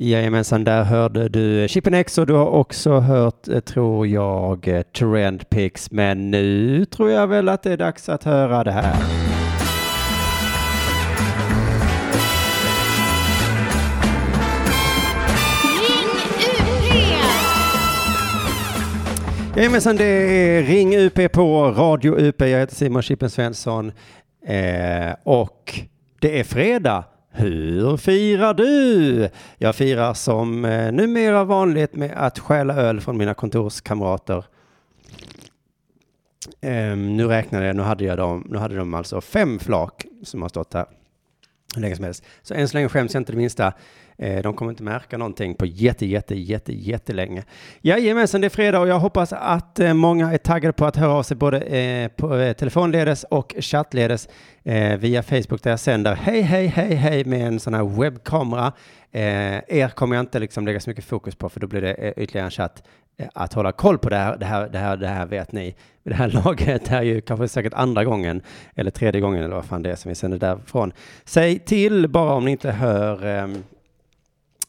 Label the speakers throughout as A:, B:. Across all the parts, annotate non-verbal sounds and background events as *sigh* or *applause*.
A: Jajamensan, där hörde du Chippen X och du har också hört, eh, tror jag, eh, Trendpix. Men nu tror jag väl att det är dags att höra det här. Jajamensan, det är Ring UP på Radio UP. Jag heter Simon Chippen Svensson eh, och det är fredag. Hur firar du? Jag firar som eh, numera vanligt med att stjäla öl från mina kontorskamrater. Ehm, nu räknade jag, nu hade, jag dem, nu hade de alltså fem flak som har stått här hur länge som helst. Så än så länge skäms jag inte det minsta. Eh, de kommer inte märka någonting på jätte, jätte, jätte, jättelänge. Jajamensan, det är fredag och jag hoppas att eh, många är taggade på att höra av sig både eh, på telefonledes och chattledes via Facebook där jag sänder hej, hej, hej, hej med en sån här webbkamera. Er kommer jag inte liksom lägga så mycket fokus på för då blir det ytterligare en chatt att hålla koll på det här, det här, det här, det här vet ni. Det här *laughs* laget är ju kanske säkert andra gången eller tredje gången eller vad fan det är som vi sänder därifrån. Säg till bara om ni inte hör ehm,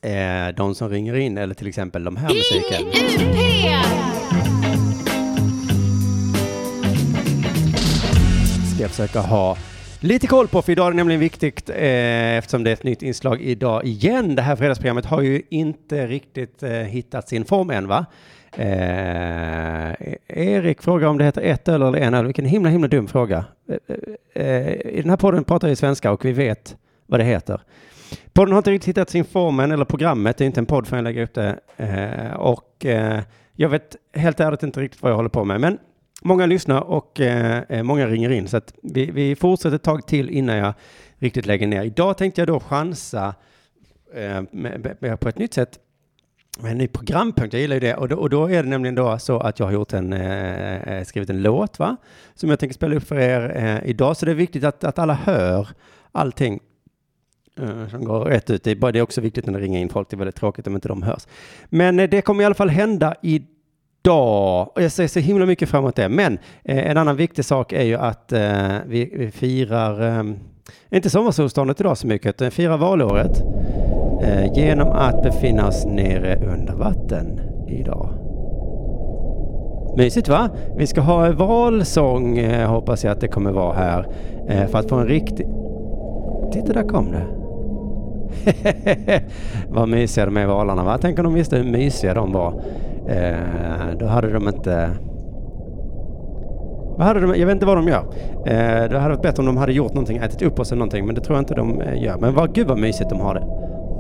A: eh, de som ringer in eller till exempel de här musiken. Ska jag försöka ha lite koll på, för idag är det nämligen viktigt eh, eftersom det är ett nytt inslag idag igen. Det här fredagsprogrammet har ju inte riktigt eh, hittat sin form än, va? Eh, Erik frågar om det heter ett öl eller en öl. Vilken himla, himla dum fråga. Eh, eh, I den här podden pratar vi svenska och vi vet vad det heter. Podden har inte riktigt hittat sin form än, eller programmet. Det är inte en podd förrän jag lägger upp det. Eh, och eh, jag vet helt ärligt inte riktigt vad jag håller på med. Men många lyssnar och eh, eh, många ringer in. Så att vi, vi fortsätter ett tag till innan jag riktigt lägger ner. Idag tänkte jag då chansa eh, med, med, på ett nytt sätt med en ny programpunkt. Jag gillar ju det. Och då, och då är det nämligen då så att jag har gjort en, eh, eh skrivit en låt va? som jag tänker spela upp för er eh, idag. Så det är viktigt att, att alla hör allting Eh, som går rätt ut. Det är, bara, det är också viktigt när det ringer in folk. Det är väldigt tråkigt om inte de hörs. Men eh, det kommer i alla fall hända idag. Och jag ser så himla mycket fram emot det. Men eh, en annan viktig sak är ju att vi, vi firar, inte sommarsolståndet idag så mycket, utan firar valåret genom att befinna oss nere under vatten idag. Mysigt va? Vi ska ha valsång hoppas jag att det kommer vara här. För att få en riktig... Titta, där kom det. *laughs* Vad mysiga de är valarna va? Tänk om de visste hur mysiga de var. Eh, då hade de inte... Vad hade de, jag vet inte vad de gör. Eh, det hade varit bättre om de hade gjort någonting, ätit upp oss eller någonting, men det tror jag inte de eh, gör. Men vad, gud vad mysigt de har det.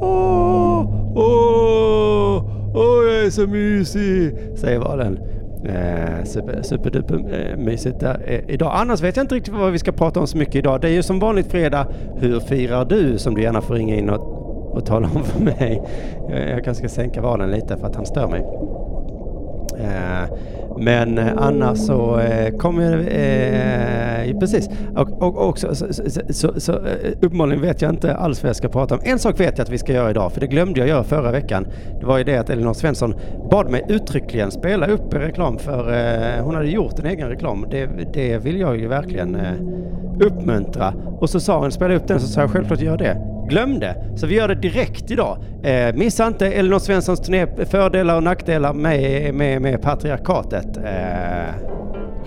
A: Åh, åh, åh, jag är så mysig, säger valen. Eh, super, superduper eh, mysigt där eh, idag. Annars vet jag inte riktigt vad vi ska prata om så mycket idag. Det är ju som vanligt fredag. Hur firar du? Som du gärna får ringa in och, och tala om för mig. Jag, jag kanske ska sänka valen lite för att han stör mig. Eh, men eh, annars så eh, kommer eh, precis och, och också så, så, så, så eh, uppenbarligen vet jag inte alls vad jag ska prata om. En sak vet jag att vi ska göra idag, för det glömde jag göra förra veckan. Det var ju det att Elinor Svensson bad mig uttryckligen spela upp reklam för eh, hon hade gjort en egen reklam. Det, det vill jag ju verkligen eh, uppmuntra. Och så sa hon spela upp den, så sa jag självklart gör det glömde. Så vi gör det direkt idag. Eh, missa inte Elinor Svenssons turné fördelar och nackdelar med, med, med patriarkatet. Eh,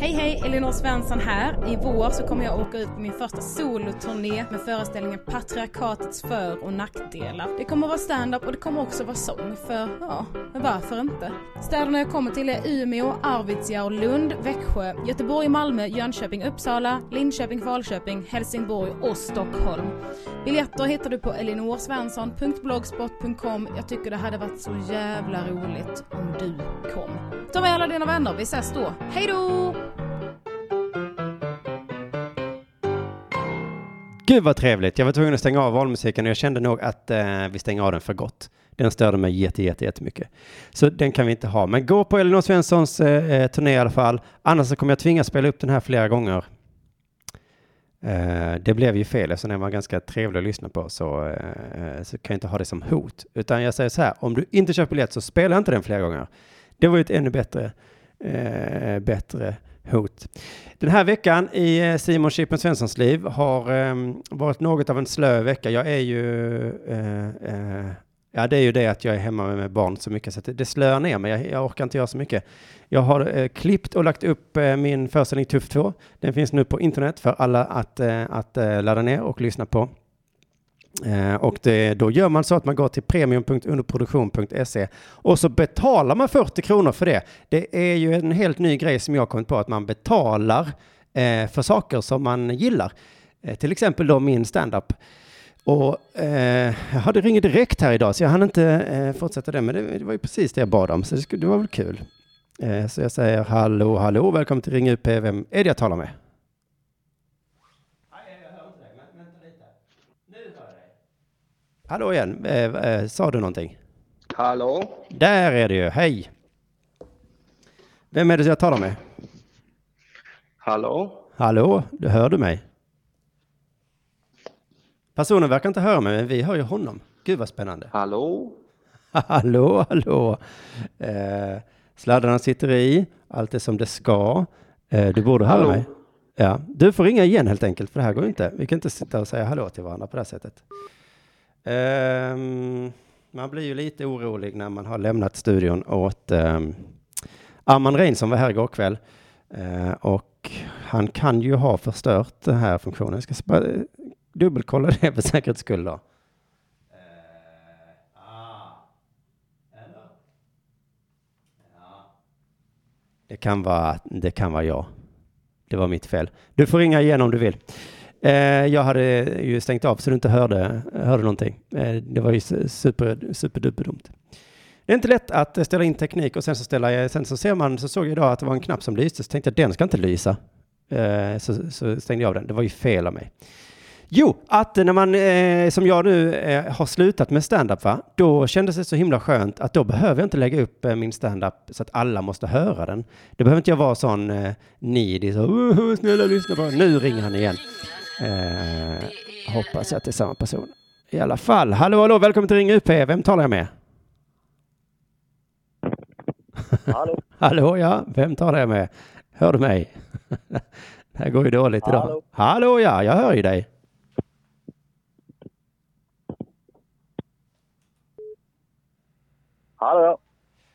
B: Hej hej, Elinor Svensson här. I vår så kommer jag åka ut på min första soloturné med föreställningen Patriarkatets för och nackdelar. Det kommer vara stand-up och det kommer också vara sång, för ja, varför inte? Städerna jag kommer till är Umeå, Arvidsjaur, Lund, Växjö, Göteborg, Malmö, Jönköping, Uppsala, Linköping, Falköping, Helsingborg och Stockholm. Biljetter hittar du på elinorsvensson.blogspot.com. Jag tycker det hade varit så jävla roligt om du kom. Ta med alla dina vänner, vi ses då. Hej då!
A: Gud vad trevligt. Jag var tvungen att stänga av valmusiken och jag kände nog att eh, vi stänger av den för gott. Den störde mig jätte, jätte, jättemycket. Så den kan vi inte ha. Men gå på Elinor Svenssons eh, eh turné i alla fall. Annars så kommer jag tvingas spela upp den här flera gånger. Eh, det blev ju fel eftersom den var ganska trevlig att lyssna på så, eh, eh, så kan jag inte ha det som hot. Utan jag säger så här, om du inte köper biljett så spela inte den flera gånger. Det var ju ett ännu bättre, eh, bättre hot. Den här veckan i eh, Simon Chippen Svenssons liv har eh, varit något av en slö vecka. Jag är ju eh, eh, Ja, det är ju det att jag är hemma med, med barn så mycket så att det, det slöar ner mig. Jag, jag orkar inte göra så mycket. Jag har eh, klippt och lagt upp eh, min föreställning Tuff 2. Den finns nu på internet för alla att, eh, att eh, ladda ner och lyssna på. Eh, och det, då gör man så att man går till premium.underproduktion.se och så betalar man 40 kronor för det. Det är ju en helt ny grej som jag har kommit på att man betalar eh, för saker som man gillar. Eh, till exempel då min standup. Och eh, jag hade ringt direkt här idag så jag hann inte eh, fortsätta det men det, det var ju precis det jag bad om så det, skulle, det var väl kul. Eh, så jag säger hallå, hallå, välkommen till Ring UP. Vem är det jag talar med? Hallå igen, eh, eh, sa du någonting?
C: Hallå?
A: Där är det ju, hej! Vem är det jag talar med?
C: Hallå?
A: Hallå, du hör du mig? Personen verkar inte höra mig, men vi hör ju honom. Gud vad spännande.
C: Hallå? *laughs*
A: Hallå, hallå! Eh, sladdarna sitter i, allt är som det ska. Eh, du borde höra
C: Hallå?
A: mig. Ja, du får ringa igen helt enkelt, för det här går inte. Vi kan inte sitta och säga hallå till varandra på det här sättet. Ehm, man blir ju lite orolig när man har lämnat studion åt um, Arman Rein som var här igår kväll. Eh, och han kan ju ha förstört den här funktionen. Jag ska bara eh, dubbelkolla det för säkerhets skull då. Det kan vara, det kan vara jag. Det var mitt fel. Du får ringa igen om du vill. Eh, jag hade ju stängt av så du inte hörde, hörde någonting. Eh, det var ju super, superduperdumt. Det är inte lätt att eh, ställa in teknik och sen så, ställa, eh, sen så ser man, så såg jag idag att det var en knapp som lyste, så tänkte jag den ska inte lysa. Eh, så, så stängde jag av den. Det var ju fel av mig. Jo, att när man, eh, som jag nu, eh, har slutat med standup, va? då kändes det så himla skönt att då behöver jag inte lägga upp eh, min standup så att alla måste höra den. Det behöver inte jag vara sån eh, needy, så uh, snälla lyssna på. Nu ringer han igen. Eh, hoppas att det är samma person. I alla fall, hallå, hallå, välkommen till Ring UP. Vem talar jag med?
C: Hallå? *laughs*
A: Hallå, ja, vem talar jag med? Hör du mig? *laughs* det här går ju dåligt idag.
C: Hallå?
A: Hallå, ja, jag hör ju dig.
C: Hallå?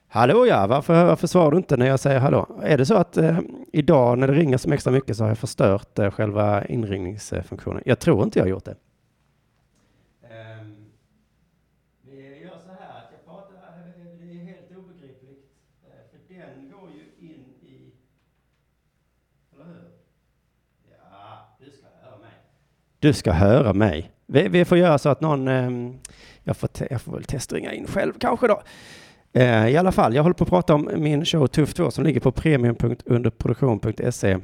A: Hallå ja, varför, varför svarar du inte när jag säger hallå? Är det så att eh, idag när det ringer som extra mycket så har jag förstört eh, själva inringningsfunktionen? Jag tror inte jag har gjort det. vi gör så här att jag pratar, det är helt obegripligt, för den går ju in i, eller hur? Ja, du ska höra mig. Du ska höra mig. Vi, vi får göra så att någon, ehm, jag, får te, jag får väl testringa in själv kanske då. Eh, I alla fall, jag håller på att prata om min show Tuff 2 som ligger på premium.underproduktion.se.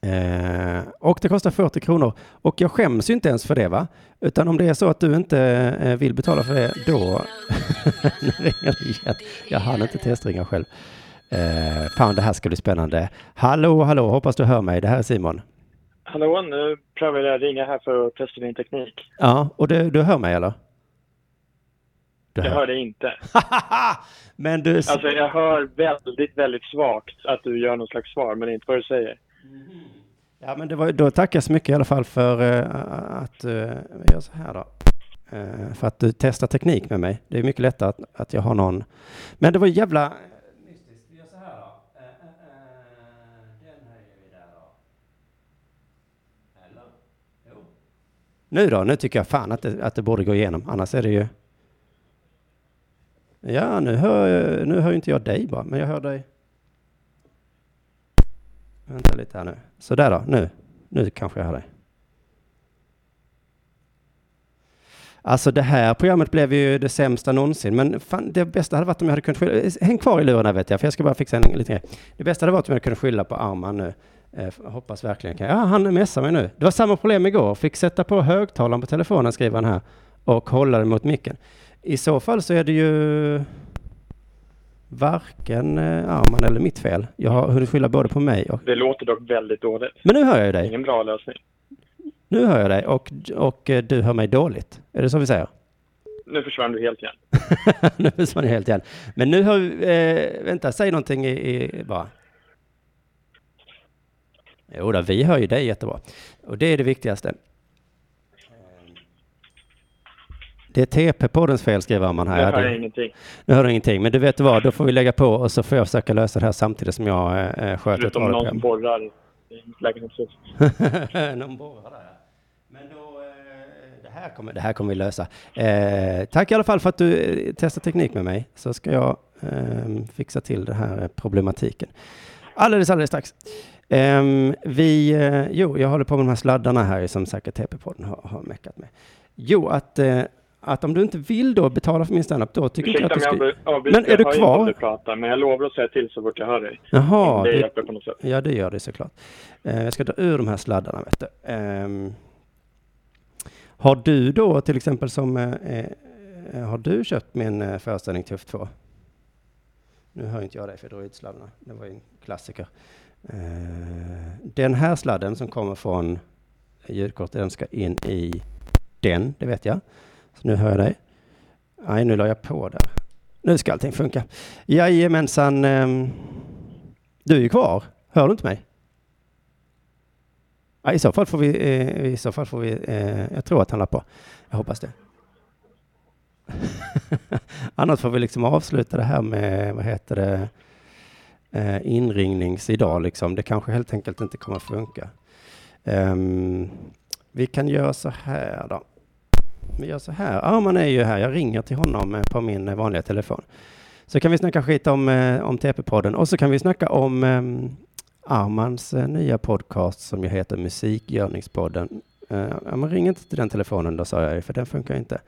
A: Eh, och det kostar 40 kronor. Och jag skäms ju inte ens för det va? Utan om det är så att du inte eh, vill betala för det, då *laughs* Nu ringer det igen. Jag hann inte testringa själv. Eh, fan, det här ska bli spännande. Hallå, hallå, hoppas du hör mig. Det här är Simon.
D: Hallå, nu prövar jag ringa här för att testa din teknik.
A: Ja, och du, du hör mig eller? Du
D: Jag hör dig inte. *laughs*
A: Men du...
D: Alltså jag hör väldigt, väldigt svagt att du gör någon slags svar, men inte vad du säger.
A: Ja, men det var, då tackar jag så mycket i alla fall för eh, att uh, vi gör så här då. Eh, för att du testar teknik med mig. Det är mycket lättare att, att jag har någon. Men det var jävla mystiskt. Vi gör så här då. Den höjer vi där då. Eller? Jo. Nu då? Nu tycker jag fan att det, att det borde gå igenom. Annars är det ju... Ja, nu hör, nu hör inte jag dig bara, men jag hör dig. Vänta lite här nu. Så där då, nu. Nu kanske jag hör dig. Alltså det här programmet blev ju det sämsta någonsin, men fan, det bästa hade varit om jag hade kunnat skylla... Eh, häng kvar i luren vet jag, för jag ska bara fixa en liten grej. Det bästa hade varit om jag hade kunnat skylla på Arman nu. Eh, hoppas verkligen kan. Ja, han messar mig nu. Det var samma problem igår. Fick sätta på högtalaren på telefonen, skriver han här, och hålla den mot micken. I så fall så är det ju varken eh, Arman eller mitt fel. Jag har hunnit skylla både på mig och...
D: Det låter dock väldigt dåligt.
A: Men nu hör jag dig.
D: Ingen bra lösning.
A: Nu hör jag dig och, och eh, du hör mig dåligt. Är det så vi säger?
D: Nu försvann du helt igen. *laughs*
A: nu försvann jag helt igen. Men nu hör eh, vänta, säg någonting i, i bara. Jo då, vi hör ju dig jättebra. Och det är det viktigaste. Det är TP-poddens fel skriver man här.
D: Jag
A: Ja,
D: hör
A: det-
D: ingenting.
A: Nu hör du ingenting, men du vet vad, då får vi lägga på och så får jag försöka lösa det här samtidigt som jag eh, sköter ett
D: Förutom någon som
A: radioprogram.
D: borrar i lägenhetshus. *laughs*
A: Någon borrar där. Men då, eh, det, här kommer, det här kommer vi lösa. Eh, tack i alla fall för att du eh, testar teknik med mig, så ska jag eh, fixa till den här eh, problematiken. Alldeles, alldeles strax. Ehm, vi, eh, jo, jag håller på med de här sladdarna här som säkert TP-podden har, har meckat med. Jo, att, eh, att om du inte vill då betala för min standup, då tycker inte jag
D: Ursäkta
A: att du
D: jag
A: ska...
D: avbry- avbryter.
A: Men är du
D: jag
A: kvar?
D: du pratar, men jag lovar att säga till så fort jag hör dig.
A: Jaha,
D: det
A: det,
D: hjälper på något sätt.
A: Ja, det gör det såklart. Eh, jag ska dra ur de här sladdarna, vet du. Ehm, har du då till exempel som, eh, har du köpt min föreställning Tuff 2? Nu hör inte jag dig för jag drar ut sladdarna. Det var ju en klassiker. Den här sladden som kommer från ljudkortet, den ska in i den, det vet jag. Så nu hör jag dig. Nej, nu la jag på där. Nu ska allting funka. Jajamensan. Ehm, du är ju kvar. Hör du inte mig? Ja, I så fall får vi, eh, i så fall får vi eh, jag tror att han la på. Jag hoppas det. *laughs* Annars får vi liksom avsluta det här med, vad heter det, eh, inringnings idag liksom. Det kanske helt enkelt inte kommer att funka. Ehm, vi kan göra så här då. Vi gör så här. Arman är ju här. Jag ringer till honom eh, på min eh, vanliga telefon. Så kan vi snacka skit om, eh, om TP-podden och så kan vi snacka om ehm, Armans nya podcast som ju heter Musikgörningspodden. Eh, ja, men ring inte till den telefonen då sa jag ju, för den funkar inte.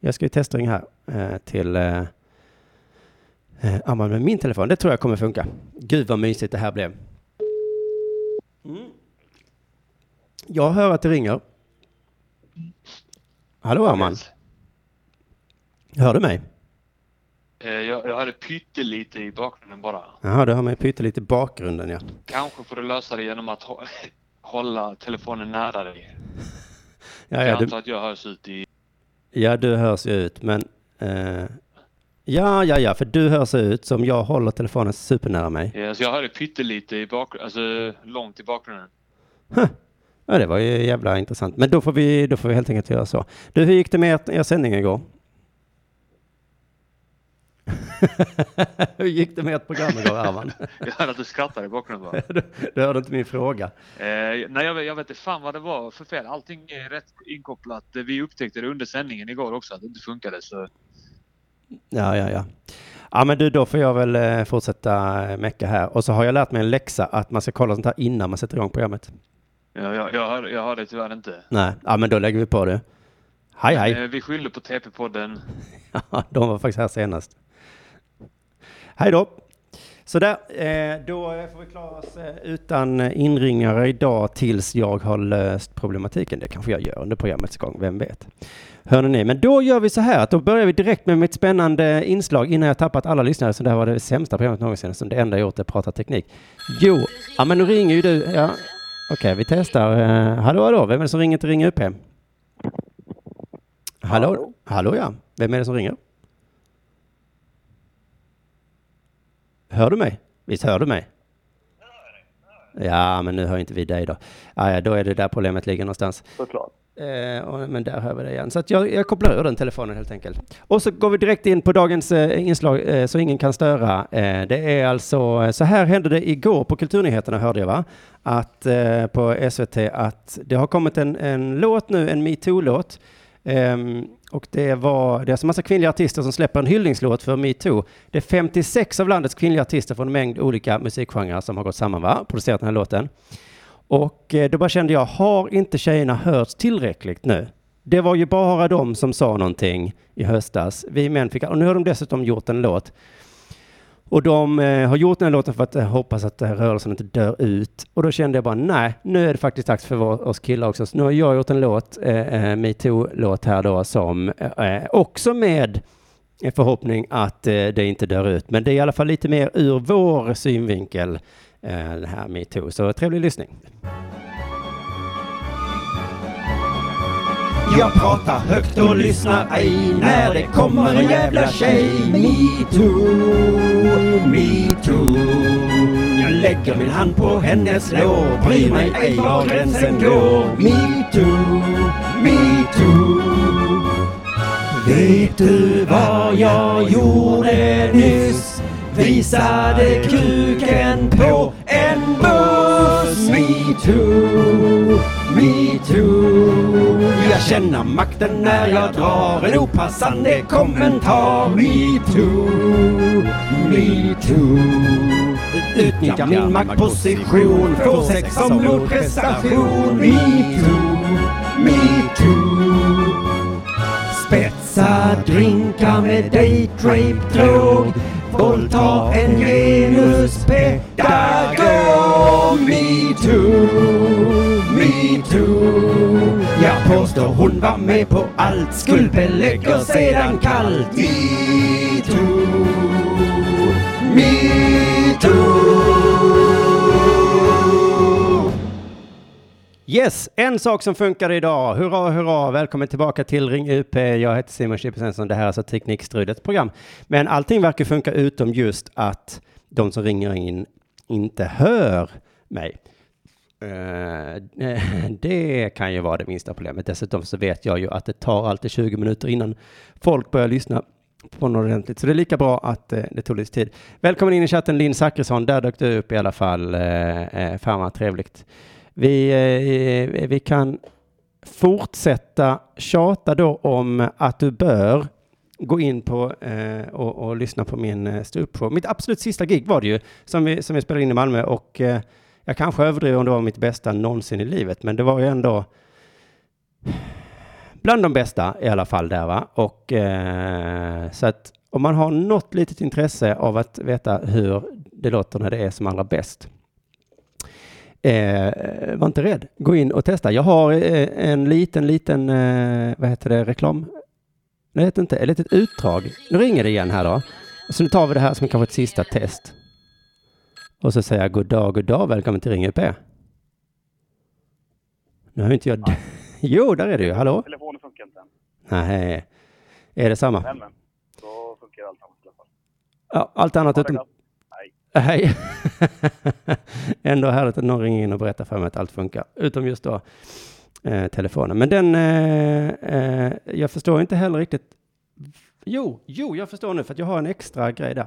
A: Jag ska ju testringa här till Arman med min telefon. Det tror jag kommer funka. Gud vad mysigt det här blev. Mm. Jag hör att det ringer. Hallå Arman, hör du mig?
E: Eh, Jag, jag hade pyttelite i bakgrunden bara.
A: Jaha, du hör mig pyttelite i bakgrunden ja.
E: Kanske får du lösa det genom att hå- *laughs* hålla telefonen nära dig.
A: Ja,
E: jag
A: ja,
E: antar
A: du,
E: att jag hörs ut i...
A: ja du hörs ju ut, men eh, ja, ja, ja, för du hörs ut som jag håller telefonen supernära mig.
E: Eh, Så jag hörde pyttelite i bakgrunden, alltså långt i bakgrunden.
A: Ja, det var ju jävla intressant. Men då får vi, då får vi helt enkelt göra så. Du, hur gick det med er, er sändning igår? *laughs* hur gick det med ert program igår, Arman? *laughs*
E: Jag hörde att du skrattade i bakgrunden bara. *laughs*
A: du, du hörde inte min fråga.
E: Eh, nej, jag, vet- jag vet inte fan vad det var för fel. Allting är rätt inkopplat. Vi upptäckte det under sändningen igår också att det inte funkade. Så
A: Ja, ja, ja. Ja, men du, då får jag väl eh, fortsätta mecka här. Och så har jag lärt mig en läxa att man ska kolla sånt här innan man sätter igång programmet.
E: Ja, jag, jag, hör, jag hör det tyvärr inte.
A: Nej, ja, men då lägger vi på det. Hej, hej.
E: Eh, vi skyller på TP-podden. *laughs*
A: Ja, de var faktiskt här senast. Hej då. Sådär, eh, då får vi klara oss eh, utan inringare idag tills jag har löst problematiken. Det kanske jag gör under programmets gång, vem vet. Hör ni? Men då gör vi så här att då börjar vi direkt med mitt spännande inslag innan jag tappat alla lyssnare. Så det här var det sämsta programmet någonsin som det enda jag gjort är prata teknik. Jo, ja men nu ringer ju du. Ja. Okej, vi testar. Eh, hallå, hallå, vem är det som ringer till Ring UP? Hallå?
C: Hallå?
A: Hallå ja, vem är det som ringer? Hör du mig? Visst hör du mig? Ja, men nu hör inte vi dig då. Ja, ja, då är det där problemet ligger någonstans.
C: Såklart.
A: Eh, och, men där hör vi det igen. Så att jag, jag kopplar ur den telefonen helt enkelt. Och så går vi direkt in på dagens eh, inslag eh, så ingen kan störa. Eh, det är alltså, eh, så här hände det igår på Kulturnyheterna hörde jag va? Att eh, på SVT att det har kommit en, en låt nu, en metoo-låt. Ehm, och det var, det är alltså massa kvinnliga artister som släpper en hyllningslåt för metoo. Det är 56 av landets kvinnliga artister från en mängd olika musikgenrer som har gått samman va? Producerat den här låten. Och eh, då bara kände jag, har inte tjejerna hörts tillräckligt nu? Det var ju bara de som sa någonting i höstas. Vi män fick, och nu har de dessutom gjort en låt. Och de eh, har gjort den här låten för att eh, hoppas att rörelsen inte dör ut. Och då kände jag bara, nej, nu är det faktiskt dags för oss killar också. Så nu har jag gjort en låt, eh, metoo-låt här då, som eh, också med en förhoppning att eh, det inte dör ut. Men det är i alla fall lite mer ur vår synvinkel, Eh, det här metoo. Så trevlig lyssning.
F: Jag pratar högt och lyssnar ej när det kommer en jävla tjej Metoo, metoo Jag lägger min hand på hennes lår Bryr mig ej var gränsen går Metoo, metoo Vet du vad jag gjorde nyss? Visade kuken på en buss. Metoo, metoo Jag känner makten när jag drar en opassande kommentar. Metoo, metoo Utnyttja min maktposition, få sex som motprestation Metoo, metoo Spetsa drinkar med Våldtar Våldta en genuspedagog Metoo, metoo Jag påstår hon var med på allt. Skuldbelägger sedan kallt. Metoo, metoo
A: Yes, en sak som funkar idag. Hurra, hurra. Välkommen tillbaka till Ring UP. Jag heter Simon Chippensson. Det här är alltså Teknikstrudets program. Men allting verkar funka utom just att de som ringer in inte hör mig. Eh, *laughs* det kan ju vara det minsta problemet. Dessutom så vet jag ju att det tar alltid 20 minuter innan folk börjar lyssna på något ordentligt. Så det är lika bra att eh, det tog lite tid. Välkommen in i chatten Linn Zachrisson. Där dök du upp i alla fall. Eh, eh fan vad trevligt. Vi, eh, vi kan fortsätta tjata då om att du bör gå in på eh, och, och lyssna på min eh, ståuppshow. Mitt absolut sista gig var det ju, som vi, som vi spelade in i Malmö och eh, jag kanske överdriver om det var mitt bästa någonsin i livet, men det var ju ändå bland de bästa i alla fall där va. Och eh, så att om man har något litet intresse av att veta hur det låter när det är som allra bäst Eh, var inte rädd. Gå in och testa. Jag har eh, en liten, liten, eh, vad heter det, reklam? Nej, det heter inte, ett litet utdrag. Nu ringer det igen här då. Så nu tar vi det här som kanske ett sista test. Och så säger jag god dag, god dag, välkommen till Ring UP. Nu har inte jag... *laughs* jo, där är du. Hallå?
D: Telefonen funkar inte.
A: Nej. Är det samma?
D: Men, men. Då funkar allt annat i alla fall.
A: Ja, allt annat utom...
D: Hej!
A: Nej. *laughs* Ändå härligt att någon ringer in och berättar för mig att allt funkar, utom just då eh, telefonen. Men den, eh, eh, jag förstår inte heller riktigt. Jo, jo, jag förstår nu för att jag har en extra grej där.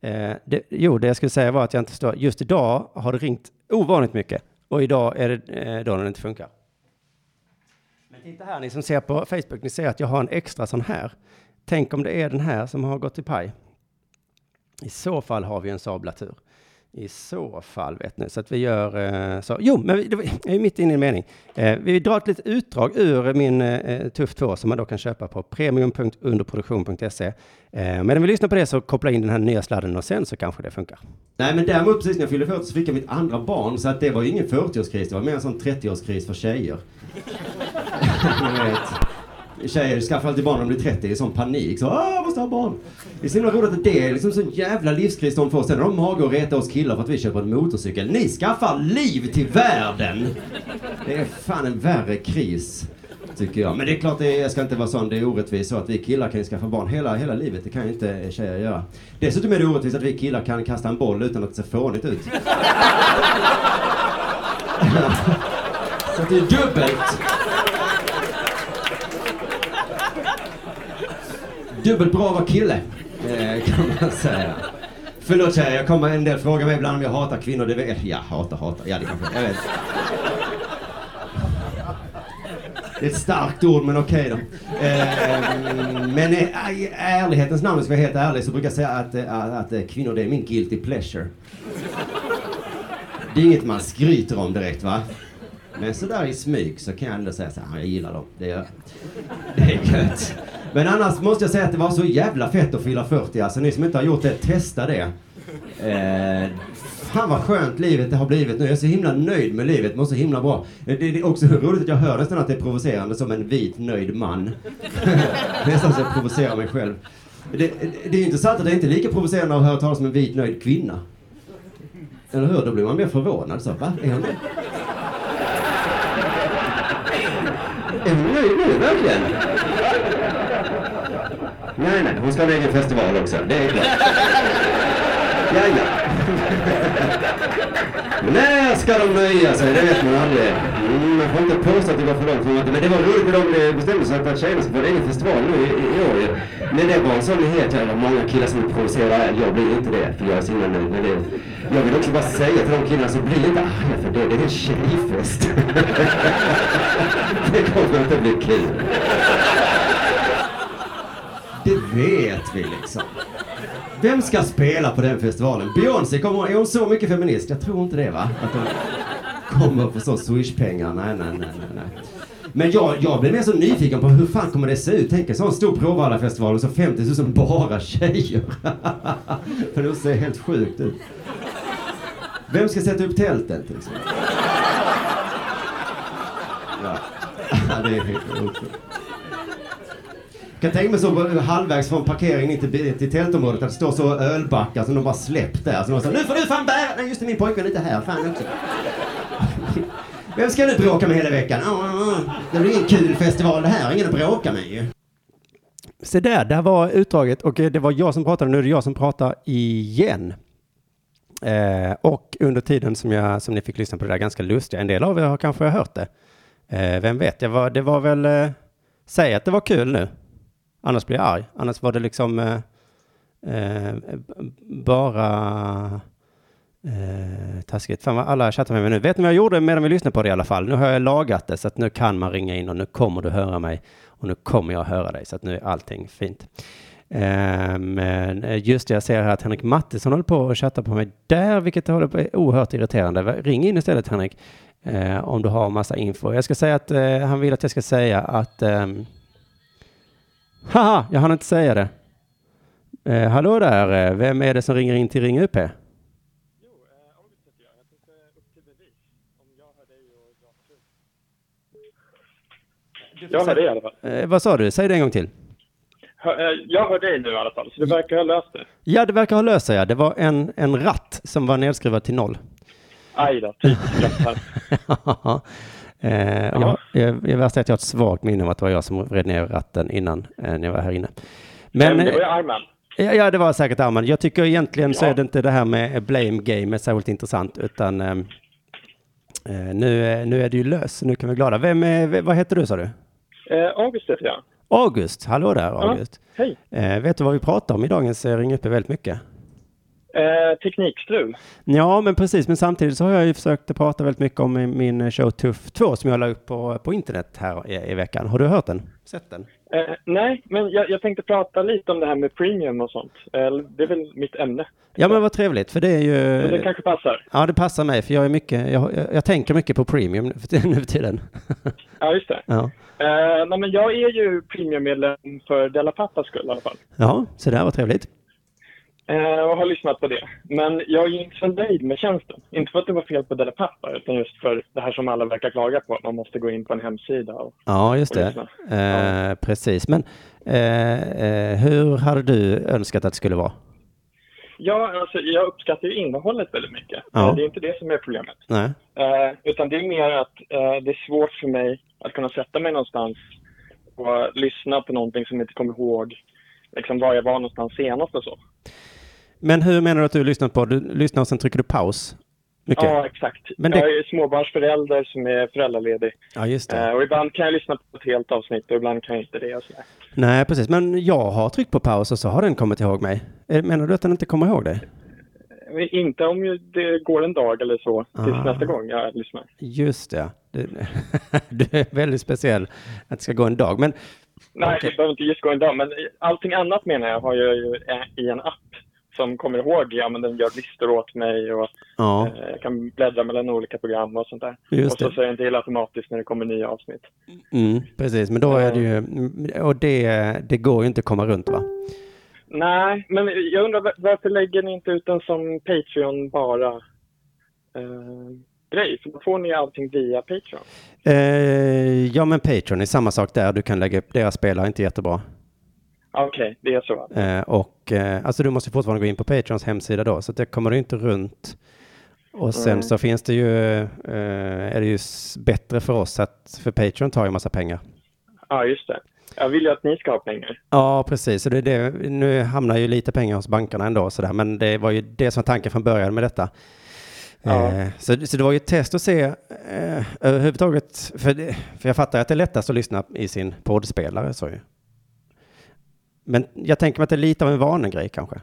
A: Eh, det, jo, det jag skulle säga var att jag inte förstår. Just idag har det ringt ovanligt mycket och idag är det eh, då den inte funkar. Men titta här, ni som ser på Facebook, ni ser att jag har en extra sån här. Tänk om det är den här som har gått i paj. I så fall har vi en sablatur. I så fall, vet ni. Så att vi gör eh, så. Jo, men vi, det var- jag är mitt inne i en mening. Eh, vi drar ett litet utdrag ur min eh, eh Tuff 2 som man då kan köpa på premium.underproduktion.se. Men om vi lyssnar på det så koppla in den här nya sladden och sen så kanske det funkar.
F: Nej men däremot precis när jag fyllde 40 så fick jag mitt andra barn så att det var ju ingen 40-årskris, det var mer en sån 30-årskris för tjejer. *laughs* Tjejer skaffar alltid barn när de blir 30 i sån panik. Så Åh, jag måste ha barn. Det är så himla roligt att det är liksom sån jävla livskris de får. Sen har de mage att reta oss killar för att vi köper en motorcykel. Ni skaffar liv till världen! Det är fan en värre kris. Tycker jag. Men det är klart, det är, jag ska inte vara sån, det är orättvist så att vi killar kan ju skaffa barn hela, hela livet. Det kan ju inte tjejer göra. Dessutom är det orättvist att vi killar kan kasta en boll utan att det ser fånigt ut. *laughs* så att det är dubbelt. Dubbelt bra att vara kille, eh, kan man säga. Förlåt tjejer, jag kommer en del fråga mig ibland om jag hatar kvinnor. Det vet, ja, hatar, hatar. Ja, det kanske, jag vet. Det är ett starkt ord, men okej då. Eh, men i ärlighetens namn, ska jag vara helt ärlig, så brukar jag säga att, eh, att, att, eh, kvinnor, det är min guilty pleasure. Det är inget man skryter om direkt, va? Men sådär i smyg så kan jag ändå säga så här, jag gillar dem. Det är, det är gött. Men annars måste jag säga att det var så jävla fett att fylla 40. Alltså ni som inte har gjort det, testa det. Eh, fan vad skönt livet det har blivit nu. Jag är så himla nöjd med livet, mår så himla bra. Det, det är också roligt att jag hör nästan att det är provocerande som en vit nöjd man. *laughs* nästan så jag provocerar mig själv. Det, det är intressant att det inte är lika provocerande att höra talas om en vit nöjd kvinna. Eller hur? Då blir man mer förvånad. Så, va? Är hon det? Är hon nöjd nu, verkligen? Nej, nej, hon ska ha en egen festival också. Det är klart.
G: Ja, ja. När ska de nöja sig? Det vet man aldrig. Mm, man får inte påstå att det var för långt. Men det var roligt när de bestämde sig för att tjejerna ska få en egen festival nu i, i, år ju. Men det var en sån nyhet. Jag många killar som provocerar. Jag blir inte det, för jag är så himla nöjd med det. Jag vill också bara säga till de killarna så bli inte arga för det. Det är en tjejfest. *laughs* det kommer inte bli kul. Det vet vi liksom. Vem ska spela på den festivalen? Beyoncé kommer, är hon så mycket feminist? Jag tror inte det va? Att hon kommer få så swishpengar. Nej, nej, nej, nej, nej. Men jag, jag blir mer så nyfiken på hur fan kommer det se ut? Tänk en sån stor Bråvallafestival och så 50 000 bara *laughs* tjejer. För det ser helt sjukt ut. Vem ska sätta upp tälten till liksom? exempel? Ja, *laughs* Ja, det är helt otroligt. Kan tänka mig så halvvägs från parkeringen in till, till tältområdet att det står så ölbackar som de bara släppt där. Så de säger nu får du fan bära! Nej just det, min pojkvän är inte här. Fan också. *laughs* Vem ska nu bråka med hela veckan? Det blir ingen kul festival det här. Ingen att bråka med ju.
A: Se där, där var utdraget och eh, det var jag som pratade, nu är det jag som pratar igen. Eh, och under tiden som, jag, som ni fick lyssna på det där ganska lustiga, en del av er har kanske hört det. Eh, vem vet, det var, det var väl, eh, säg att det var kul nu. Annars blir jag arg. Annars var det liksom eh, eh, bara eh, taskigt. Fan vad alla chattar med mig nu. Vet ni vad jag gjorde medan vi lyssnade på det i alla fall? Nu har jag lagat det så att nu kan man ringa in och nu kommer du höra mig och nu kommer jag höra dig så att nu är allting fint. Eh, men eh, just det, jag ser här att Henrik Mattisson håller på och chattar på mig där, vilket håller på är oerhört irriterande. Ring in istället Henrik, eh, om du har massa info. Jag ska säga att han vill att jag ska säga att ehm, Haha, jag hann inte säga det. Eh, hallå där, eh, vem är det som ringer in till Ring UP?
D: Jag hör dig i alla fall.
A: Eh, vad sa du? Säg det en gång till.
D: Hör, eh, Jag hör dig nu i alla fall, så det verkar ha löst det.
A: Ja, det verkar ha löst sig. ja. Det var en, en ratt som var nedskruvad till noll.
D: Aj då, typiskt. *laughs*
A: eh, jag, jag, det värsta är att jag har ett svagt minne om att det var jag som vred ner ratten innan eh, när jag var här inne. Men,
D: Men det var ju
A: eh,
D: Arman.
A: ja, ja, det var säkert Arman. Jag tycker egentligen så
D: Ja.
A: är det inte det här med blame game särskilt intressant, utan eh, eh, nu, eh, nu är det ju lös. Nu kan vi vara glada. Vem är, vad heter du sa du?
D: Eh, August heter jag.
A: August. Hallå där
D: Ja.
A: August.
D: Hej.
A: Eh, vet du vad vi pratar om i dagens eh, Ring uppe väldigt mycket?
D: Eh, teknikstrul.
A: Ja, men precis. Men samtidigt så har jag ju försökt prata väldigt mycket om min- show Tuff 2 som jag la upp på, på internet här i, i veckan. Har du hört den? Sett den?
D: Eh, nej, men jag, jag tänkte prata lite om det här med premium och sånt. Eh, det är väl mitt ämne.
A: Ja, men vad trevligt, för det är ju...
D: Så det kanske passar.
A: Ja, det passar mig, för jag är mycket... Jag, jag, jag tänker mycket på premium *laughs* nu för, tiden.
D: Ja, just det.
A: ja.
D: Eh, nej, men jag är ju premiummedlem för Della Pappas skull i alla fall.
A: ja, så där var trevligt.
D: Eh, och har lyssnat på det. Men jag är inte så nöjd med tjänsten. Inte för att det var fel på Della Pappa, utan just för det här som alla verkar klaga på. att Man måste gå in på en hemsida. Och,
A: Ja, just det. Eh, precis. Men eh, eh, hur hade du önskat att det skulle vara?
D: Ja, alltså, jag uppskattar ju innehållet väldigt mycket.
A: Ja.
D: Eh, Det är inte det som är problemet.
A: Nej.
D: Eh, utan det är mer att eh, det är svårt för mig att kunna sätta mig någonstans och lyssna på någonting som jag inte kommer ihåg liksom, var jag var någonstans senast och så.
A: Men hur menar du att du lyssnar på? Du lyssnar och sen trycker du paus? Mycket?
D: Ja, exakt.
A: Men det-
D: Jag är småbarnsförälder som är föräldraledig.
A: Ja, just det.
D: Eh, och ibland kan jag lyssna på ett helt avsnitt och ibland kan jag inte det.
A: Nej, precis. Men jag har tryckt på paus och så har den kommit ihåg mig. Eh, Menar du att den inte kommer ihåg dig?
D: Inte om det går en dag eller så tills
A: Ah.
D: nästa gång jag lyssnar.
A: Just det. Du, *laughs* du är väldigt speciell att det ska gå en dag. Men
D: Nej,
A: Okej.
D: det behöver inte just gå en dag. Men allting annat menar jag har jag ju i en app som kommer ihåg. Ja, men den gör listor åt mig och
A: ja,
D: eh, kan bläddra mellan olika program och sånt där.
A: just
D: och så
A: det.
D: säger den till automatiskt när det kommer nya avsnitt.
A: Mm, precis, men då är det ju... Och det, det går ju inte att komma runt va?
D: Nej, men jag undrar var- varför lägger ni inte ut den som Patreon bara eh, grej? För då får ni allting via Patreon.
A: Eh, ja, men Patreon är samma sak där. Du kan lägga upp deras spelare, inte jättebra.
D: Okej, det är så.
A: Eh, och eh, alltså du måste fortfarande gå in på Patreons hemsida då, så det kommer du inte runt. Och sen
D: Mm.
A: så finns det ju, eh, är det ju bättre för oss att, för Patreon tar ju massa pengar.
D: Ja, just det. Jag vill ju att ni ska ha pengar.
A: Ja, precis. Så det, det, nu hamnar ju lite pengar hos bankerna ändå, sådär. men det var ju det som var tanken från början med detta.
D: Ja.
A: Eh, så, så det var ju ett test att se eh, överhuvudtaget, för, det, för jag fattar att det är lättast att lyssna i sin poddspelare. Så ju. Men jag tänker mig att det är lite av en vanegrej kanske.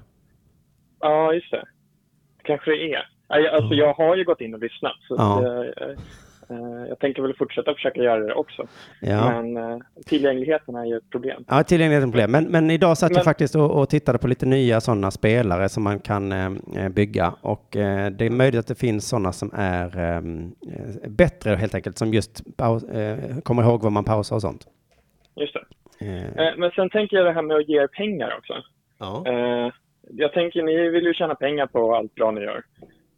D: Ja, just det. Kanske det är. Alltså, jag har ju gått in och lyssnat. Så
A: Ja.
D: det, eh, eh, jag tänker väl fortsätta försöka göra det också.
A: Ja.
D: Men eh, tillgängligheten är ju ett problem.
A: Ja, tillgänglighet är ett problem. Men, men idag satt jag
D: Men-
A: faktiskt och, och tittade på lite nya sådana spelare som man kan eh, bygga. Och eh, det är möjligt att det finns sådana som är eh, eh, bättre helt enkelt, som just paus, kommer ihåg vad man pausar och sånt.
D: Just det.
A: Eh,
D: men sen tänker jag det här med att ge er pengar också.
A: ja.
D: Eh, jag tänker, ni vill ju tjäna pengar på allt bra ni gör.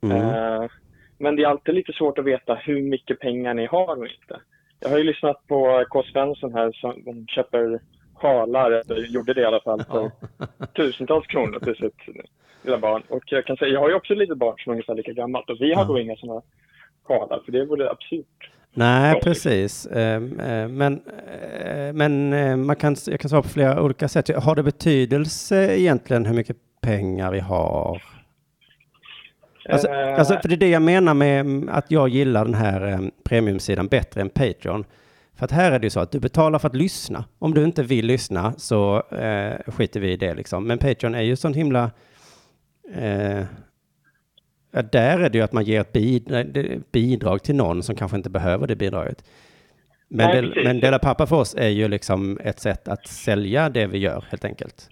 A: Mm.
D: Men det är alltid lite svårt att veta hur mycket pengar ni har och inte. Jag har ju lyssnat på K. Svensson här som köper sjalar, eller gjorde det i alla fall, för *laughs* tusentals kronor till sitt lilla barn. Och jag kan säga, jag har ju också ett litet barn som är ungefär lika gammalt och vi har
A: Ja.
D: då inga sådana sjalar, för det vore absurt.
A: Nej,
D: Ja.
A: precis. Ehm, eh, Men, eh, men eh, man kan, jag kan svara på flera olika sätt. Har det betydelse egentligen hur mycket pengar vi har? Alltså, alltså, för det är det jag menar med mm, att jag gillar den här eh, premiumsidan bättre än Patreon. För att här är det ju så att du betalar för att lyssna. Om du inte vill lyssna så eh, skiter vi i det liksom. Men Patreon är ju sånt himla... Eh, ja, där är det ju att man ger ett bid, bidrag till någon som kanske inte behöver det bidraget. Men,
D: Nej,
A: del, men Dela Pappa för oss är ju liksom ett sätt att sälja det vi gör helt enkelt.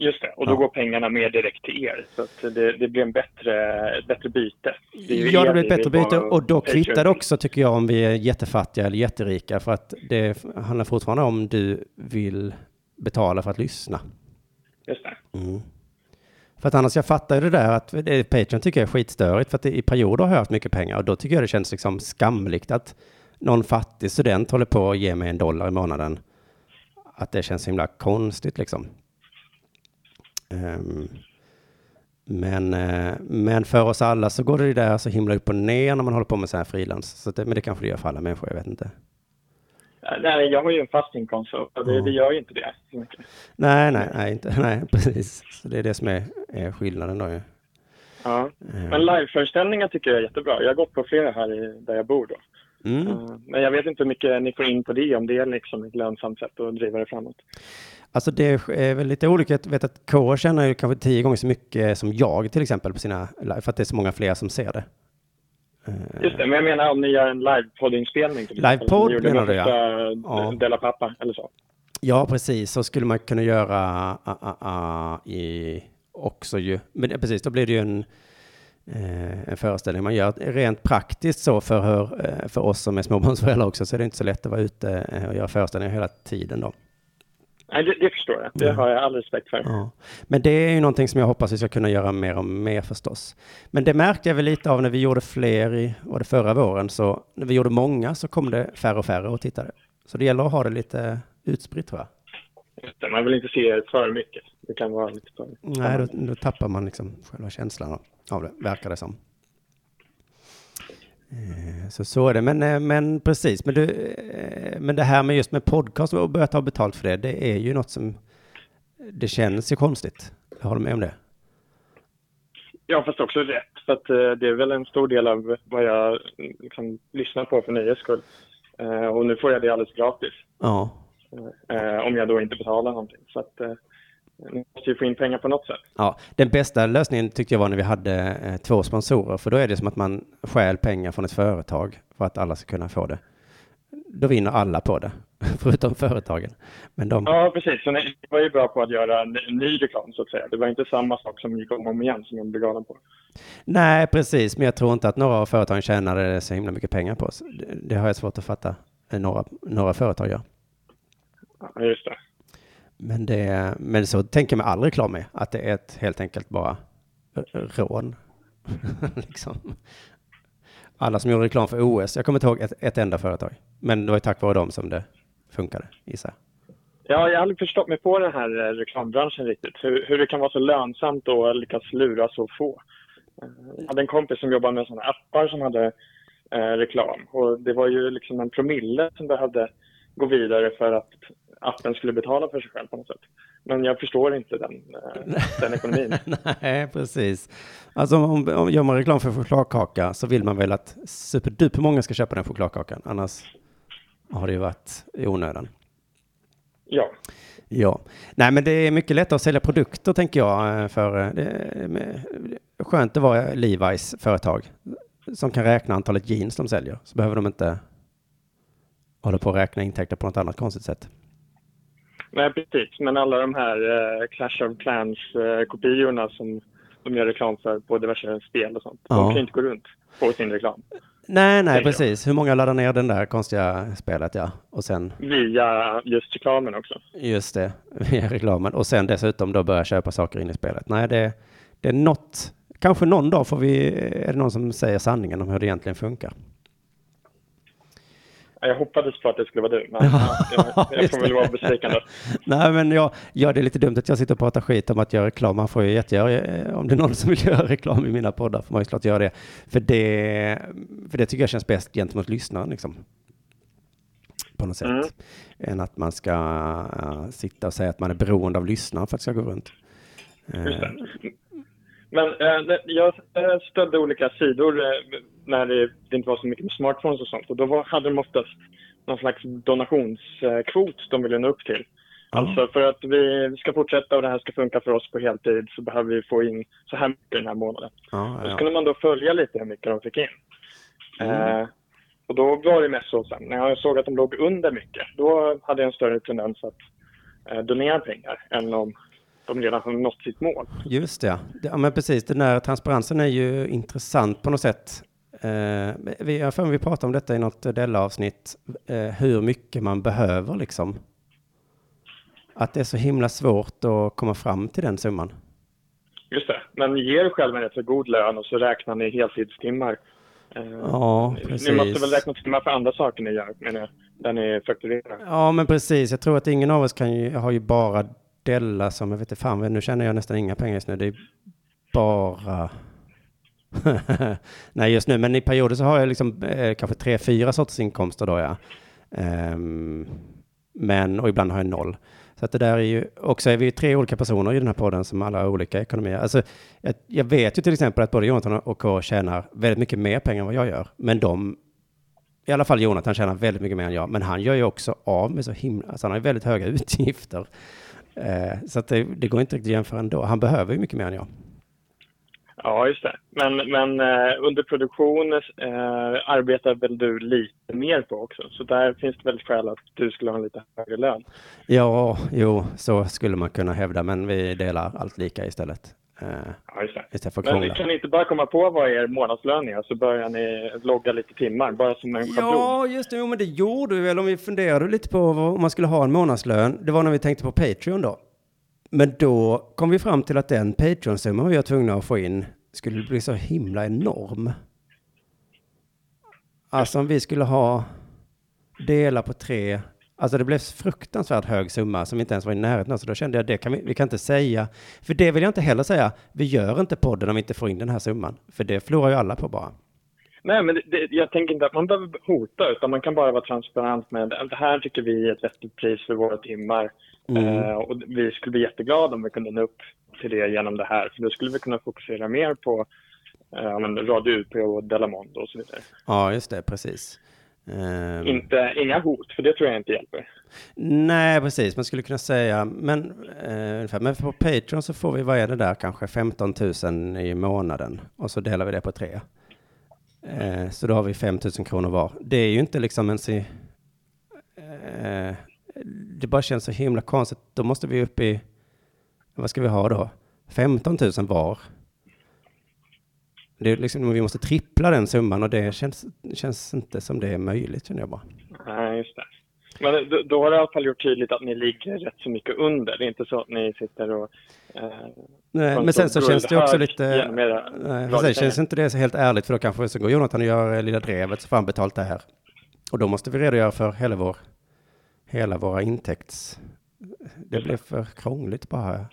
D: Just det, och då
A: Ja.
D: går pengarna mer direkt till er. Så att det, det blir en bättre, bättre byte. ju
A: Ja, det blir ett bättre byte och då kvittar det också tycker jag om vi är jättefattiga eller jätterika för att det handlar fortfarande om du vill betala för att lyssna.
D: Just det.
A: Mm. För att annars, jag fattar ju det där att Patreon tycker jag är skitstörigt för att det, i perioder har jag haft mycket pengar och då tycker jag det känns liksom skamligt att någon fattig student håller på att ge mig en dollar i månaden. Att det känns himla konstigt liksom. Um, men, uh, men för oss alla så går det ju där så himla upp och ner när man håller på med så här frilans. Så det, men det kanske det gör för alla människor, jag vet inte.
D: Eh, Nej, jag har ju en fast inkomst så det,
A: Ja.
D: det gör ju inte det.
A: Nej, nej, nej, inte, *laughs* nej, precis. Så det är det som är, är skillnaden då ju.
D: Ja.
A: Ehm,
D: Men liveföreställningar tycker jag är jättebra. Jag har gått på flera här i, där jag bor då.
A: Mm.
D: Eh, Men jag vet inte hur mycket ni får in på det, om det är liksom ett lönsamt sätt att driva det framåt.
A: Alltså det är väl lite olika. Jag vet att K tjänar ju kanske tio gånger så mycket som jag till exempel på sina live, för att det är så många fler som ser det. Eh,
D: Just det, men jag menar om ni gör en livepoddinspelning.
A: Livepodd menar du, ja. Ja.
D: Dela Pappa eller så.
A: Ja, precis. Så skulle man kunna göra ah, ah, ah, i också ju. Men eh, precis, då blir det ju en, eh, en föreställning man gör. Rent praktiskt så för, eh, för oss som är småbarnsföräldrar också så är det inte så lätt att vara ute eh, och göra föreställningar hela tiden då.
D: Nej, det, det förstår jag. Det
A: Ja.
D: har jag all respekt för.
A: Ja. Men det är ju någonting som jag hoppas vi ska kunna göra mer och mer förstås. Men det märkte jag väl lite av när vi gjorde fler i, var det förra våren, så när vi gjorde många så kom det färre och färre och tittade. Så det gäller att ha det lite utspritt tror jag.
D: Man vill inte se för mycket. Det kan vara lite för...
A: Nej, då, då tappar man liksom själva känslan av det, verkar det som. Eh, Så så är det, men, eh, men precis. Men, du, eh, men det här med just med podcast och börja ta betalt för det, det är ju något som, det känns ju konstigt. Jag håller med om det.
D: Ja, fast också rätt. För att det är väl en stor del av vad jag liksom, lyssnar på för nöjes skull. Och nu får jag det alldeles gratis.
A: Ja,
D: om jag då inte betalar någonting. Så att ni måste ju få in pengar på något sätt.
A: Ja, den bästa lösningen tyckte jag var när vi hade eh, två sponsorer, för då är det som att man stjäl pengar från ett företag för att alla ska kunna få det. Då vinner alla på det, *laughs* förutom företagen. Men de,
D: Ja, precis. Så ni var ju bra på att göra ny reklam, så att säga. Det var inte samma sak som gick om och om igen som jag blev galen på.
A: nej, precis, men jag tror inte att några av företagen tjänade så himla mycket pengar på oss. Det, det har jag svårt att fatta. Några, några företag gör.
D: Ja, just det.
A: Men, det, men så tänker jag med all reklam är, att det är ett helt enkelt bara rån. *laughs* liksom. Alla som gjorde reklam för OS, jag kommer inte ihåg ett, ett enda företag, men det var ju tack vare dem som det funkade, gissar jag.
D: Ja, jag har aldrig förstått mig på den här eh, reklambranschen riktigt. Hur, hur det kan vara så lönsamt att lyckas lura så få. Eh, jag hade en kompis som jobbade med sådana appar som hade eh, reklam. Och det var ju liksom en promille som behövde gå vidare för att appen skulle betala för sig själv på något sätt. Men jag förstår inte den, eh, den ekonomin. *laughs*
A: Nej, precis. Alltså om, om gör man reklam för chokladkaka så vill man väl att superduper många ska köpa den chokladkakan. Annars har det ju varit i onödan.
D: Ja,
A: Ja, nej men det är mycket lättare att sälja produkter tänker jag eh, för eh, det skönt att vara Levi's företag som kan räkna antalet jeans de säljer. Så behöver de inte hålla på att räkna intäkter på något annat konstigt sätt.
D: nej precis. Men alla de här eh, Clash of Clans-kopiorna som de gör reklam för på diverse spel och sånt.
A: Ja.
D: De kan inte gå runt på sin reklam.
A: Nej, nej, precis. Hur många laddar ner den där konstiga spelet, ja. Och sen,
D: Via just reklamen också.
A: just det, *laughs* via reklamen. Och sen dessutom då börja köpa saker in i spelet. Nej, det, det är något, kanske någon dag får vi, är det någon som säger sanningen om hur det egentligen funkar.
D: Jag hoppades på att det skulle vara du, men ja, jag, *laughs* jag får väl vara besviken då.
A: Nej, men jag, ja, det är lite dumt att jag sitter och pratar skit om att göra reklam. Man får ju jättegöra, eh, om det är någon som vill *laughs* göra reklam i mina poddar får man ju klart göra det. För det, för det tycker jag känns bäst gentemot lyssnaren liksom. På något sätt.
D: Mm.
A: Än att man ska eh, sitta och säga att man är beroende av lyssnaren för att det ska gå runt.
D: Det. Men det- jag stödde olika sidor när det, inte var så mycket med smartphones och sånt. Och då var, hade de oftast någon slags donationskvot de ville nå upp till. Alltså för att vi ska fortsätta och det här ska funka för oss på heltid så behöver vi få in så här mycket den här månaden.
A: ja,
D: Då
A: ja.
D: skulle man då följa lite hur mycket de fick in.
A: Mm.
D: Eh, och då var det mest så sen, när jag såg att de låg under mycket, då hade jag en större tendens att eh, donera pengar än om de redan har nått sitt mål.
A: Just det, ja. Det- ja. men precis. Den där transparensen är ju intressant på något sätt. Eh, vi, jag för vi pratade om detta i något Della-avsnitt, eh, hur mycket man behöver liksom. Att det är så himla svårt att komma fram till den summan.
D: Just det. Men ge er själv en rätt så god lön och så räknar ni heltidstimmar. Eh,
A: Ja,
D: Ni
A: precis.
D: måste väl räkna timmar för andra saker ni gör, menar jag, där ni fakturerar.
A: Ja, men precis. Jag tror att ingen av oss kan ju, har ju bara Della som, jag vet inte fan, nu känner jag nästan inga pengar just nu. Det är bara... *laughs* Nej, just nu, men i perioder så har jag liksom eh, kanske tre, fyra sorters inkomster då, ja. Um, men, och ibland har jag noll. Så att det där är ju, också är vi tre olika personer i den här podden som alla har olika ekonomier. Alltså, jag, jag vet ju till exempel att både Jonathan och K tjänar väldigt mycket mer pengar än vad jag gör. Men de, i alla fall Jonathan tjänar väldigt mycket mer än jag, men han gör ju också av med så himla, alltså han har ju väldigt höga *laughs* utgifter. Eh, så att det, det går inte riktigt att jämföra ändå. Han behöver ju mycket mer än jag.
D: Ja, just det. Men, men eh, under produktion eh, arbetar väl du lite mer på också. Så där finns det väl skäl att du skulle ha en lite högre lön.
A: Ja, jo, så skulle man kunna hävda, men vi delar allt lika istället. Eh,
D: Ja, just det.
A: istället för
D: Men kan ni inte bara komma på vad er månadslön är så börjar ni logga lite timmar, bara som en schablon?
A: Ja, just det. Jo, men det gjorde vi väl om vi funderade lite på vad, om man skulle ha en månadslön. Det var när vi tänkte på Patreon då. Men då kom vi fram till att den Patreon-summan vi var tvungna att få in skulle bli så himla enorm. Alltså om vi skulle ha dela på tre, alltså det blev fruktansvärt hög summa som inte ens var i närheten av, så då kände jag det kan vi, vi kan inte säga, för det vill jag inte heller säga, vi gör inte podden om vi inte får in den här summan, för det förlorar ju alla på bara.
D: Nej, men det, jag tänker inte att man behöver hota, utan man kan bara vara transparent med det här tycker vi är ett vettigt pris för våra timmar.
A: Mm.
D: Eh, och vi skulle bli jätteglada om vi kunde nå upp till det genom det här, för då skulle vi kunna fokusera mer på eh, Radio UP och Delamondo och så vidare.
A: Ja, just det, precis. Ehm,
D: Inte, inga hot, för det tror jag inte hjälper.
A: Nej, precis. Man skulle kunna säga, men, eh, men på Patreon så får vi, vad är det där, kanske 15 000 i månaden. Och så delar vi det på tre. Eh, så då har vi 5 000 kronor var. Det är ju inte liksom en eh, Det bara känns så himla konstigt. Då måste vi upp i, vad ska vi ha då? 15 000 var. Det är liksom, vi måste trippla den summan och det känns, känns inte som det är möjligt, känner jag bara.
D: Nej, just det. Men då, då har det i alla fall gjort tydligt att ni ligger rätt så mycket under. Det är inte så att ni sitter och... Eh,
A: Nej, men sen så känns det också lite... Nej, sen känns inte det så helt ärligt för då kanske så går Jonathan och gör eh, Lilla Drevet så får han betalt det här. Och då måste vi redogöra för hela vår, hela våra intäkts... Det blev för krångligt bara.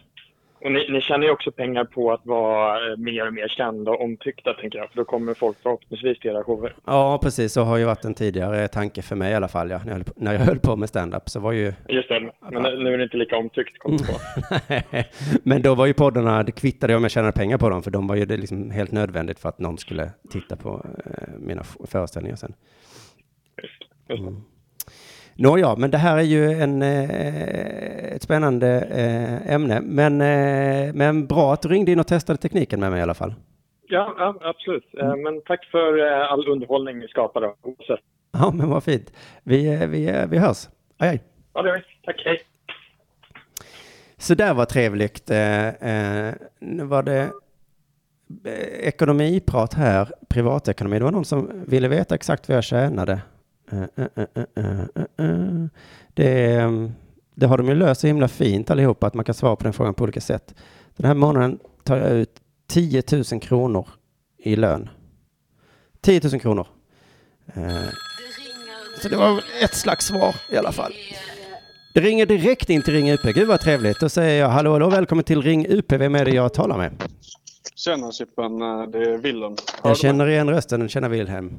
D: Och ni, ni tjänar ju också pengar på att vara eh, mer och mer kända och omtyckta, tänker jag. För då kommer folk förhoppningsvis till era shower.
A: Ja, precis. Så har ju varit en tidigare tanke för mig i alla fall. Ja. När, jag höll på, när jag höll på med stand-up så var ju...
D: Just det, men nu är det inte lika omtyckt, kom jag på. *laughs*
A: Men då var ju poddarna, det kvittade om jag tjänade pengar på dem, för de var ju det liksom helt nödvändigt för att någon skulle titta på eh, mina föreställningar sen.
D: Just det.
A: Mm. Nåja, men det här är ju en, eh, ett spännande eh, ämne. Men, eh, men bra att du ringde in och testade tekniken med mig i alla fall.
D: Ja, ja absolut. Eh, Men tack för all underhållning ni skapade.
A: Ja, men vad fint. Vi, vi, vi hörs. Aj, aj.
D: Ja, det gör vi. Tack, hej.
A: Så där var trevligt. Nu var det ekonomiprat här, privatekonomi. Det var någon som ville veta exakt vad jag tjänade. Eh, eh, eh, det, mm, det har de ju löst så himla fint allihopa, att man kan svara på den frågan på olika sätt. Den här månaden tar jag ut 10 000 kronor i lön. 10 000 kronor. Så det var ett slags svar i alla fall. Det ringer direkt in till Ring UP. Gud vad trevligt. Då säger jag hallå, hallå, välkommen till Ring UP. Vem är det jag talar med?
H: Tjena Chippen, eh, det är Willem.
A: Jag känner igen rösten, den känner Wilhelm.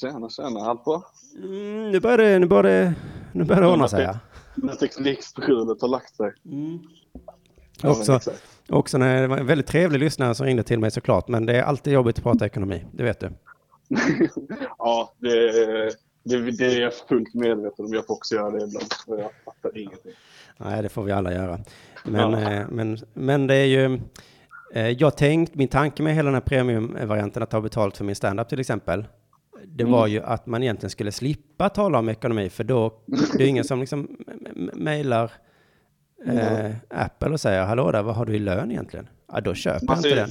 H: Tjena, tjena. Allt bra?
A: Mm, nu börjar det, nu börjar det, nu börjar det ordna sig. Ja.
H: När teknikstrulet har lagt sig. Ja,
A: Också, också när det var en väldigt trevlig lyssnare som ringde till mig såklart, men det är alltid jobbigt att prata ekonomi, det vet du. *laughs*
H: ja, det, det, det är jag fullt medveten om. Jag får också göra det ibland. och Jag fattar ingenting.
A: Nej, det får vi alla göra. Men,
H: Ja.
A: eh, men, men det är ju, jag tänkt, min tanke med hela den här premiumvarianten att ta betalt för min standup till exempel, det var ju att man egentligen skulle slippa tala om ekonomi, för då det är ingen som liksom mejlar eh, Apple och säger hallå där, vad har du i lön egentligen? Ja, då köper jag
H: Alltså,
A: inte den.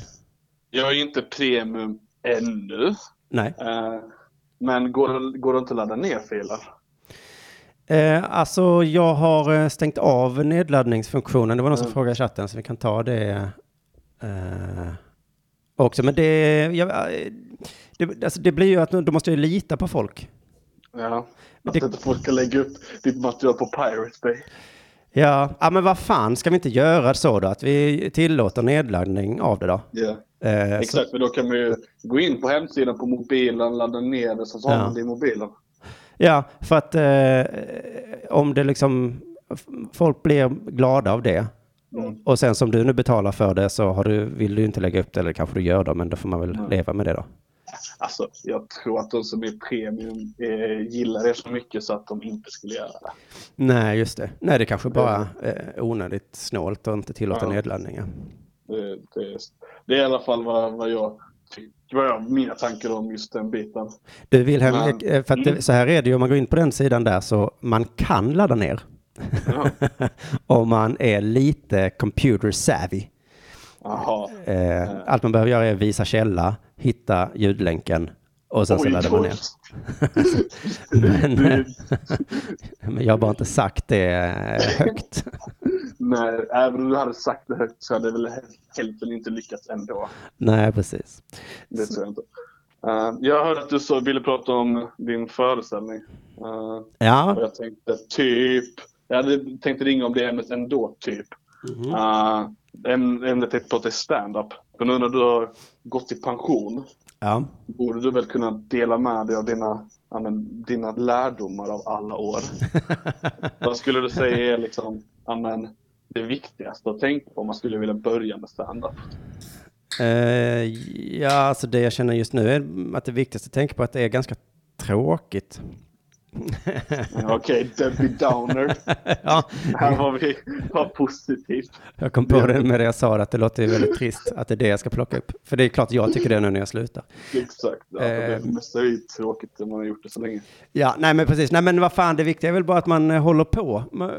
H: Jag är inte premium ännu.
A: Nej.
H: Eh, Men går, går det inte att ladda ner filer?
A: Eh, alltså, jag har eh, stängt av nedladdningsfunktionen. Det var någon som
H: Mm.
A: frågade i chatten, så vi kan ta det eh, också. Men det, jag, eh, det, alltså, det blir ju att då måste jag lita på folk.
H: Ja. Att
A: det-
H: inte folk ska lägga upp ditt material på Pirate Bay.
A: Ja, ja, men vad fan, ska vi inte göra så då? Att vi tillåter nedladdning av det då?
H: Ja.
A: Eh, så,
H: Exakt, men då kan man ju gå in på hemsidan på mobilen, ladda ner det, så har
A: Ja.
H: man det i mobilen.
A: ja, för att eh, om det liksom, folk blir glada av det.
H: Mm.
A: Och sen som du nu betalar för det så har du, vill du inte lägga upp det, eller kanske du gör det, men då får man väl
H: Mm.
A: leva med det då.
H: Alltså, jag tror att de som är premium eh, gillar det så mycket så att de inte skulle göra det.
A: Nej, just det. Nej, det kanske bara är onödigt snålt och inte tillåta
H: Ja.
A: nedladdningar.
H: Det, det, det är i alla fall vad, vad jag vad jag, mina tankar om just den biten.
A: Du Wilhelm,
H: Men-
A: eh, för att det, så här är det ju om man går in på den sidan där så man kan ladda ner. *laughs* Om man är lite computer savvy. Eh, allt man behöver göra är visa källa, hitta ljudlänken och sen så
H: Oj,
A: laddar man ner. *laughs* men, men jag har bara inte sagt det eh, högt.
H: Nej, även om du hade sagt det högt så hade väl hälften inte lyckats ändå.
A: Nej, precis.
H: Det tror jag inte. Eh, jag hörde att du så ville prata om din föreställning. Och
A: Ja,
H: jag tänkte typ, jag hade tänkt ringa om det ämnet ändå, typ.
A: Mhm.
H: Uh, ämnet jag pratar är stand-up. Men nu när du har gått i pension
A: ja.
H: borde du väl kunna dela med dig av dina, ja, men, dina lärdomar av alla år. *laughs* Vad skulle du säga är liksom, ja, men, det viktigaste att tänka på om man skulle vilja börja med stand-up?
A: Eh, ja, alltså det jag känner just nu är att det viktigaste att tänka på är att det är ganska tråkigt.
H: Okej, Debbie Downer. *laughs*
A: ja,
H: Här har vi vad positivt.
A: jag kom på det med det jag sa, att det låter väldigt trist att det är det jag ska plocka upp. För det är klart jag tycker det nu när jag slutar.
H: Exakt. Ja, det
A: Eh.
H: mesta är ju tråkigt när man har gjort det så länge.
A: Ja, nej men precis. Nej men vad fan, det viktiga är väl bara att man eh, håller på. Man,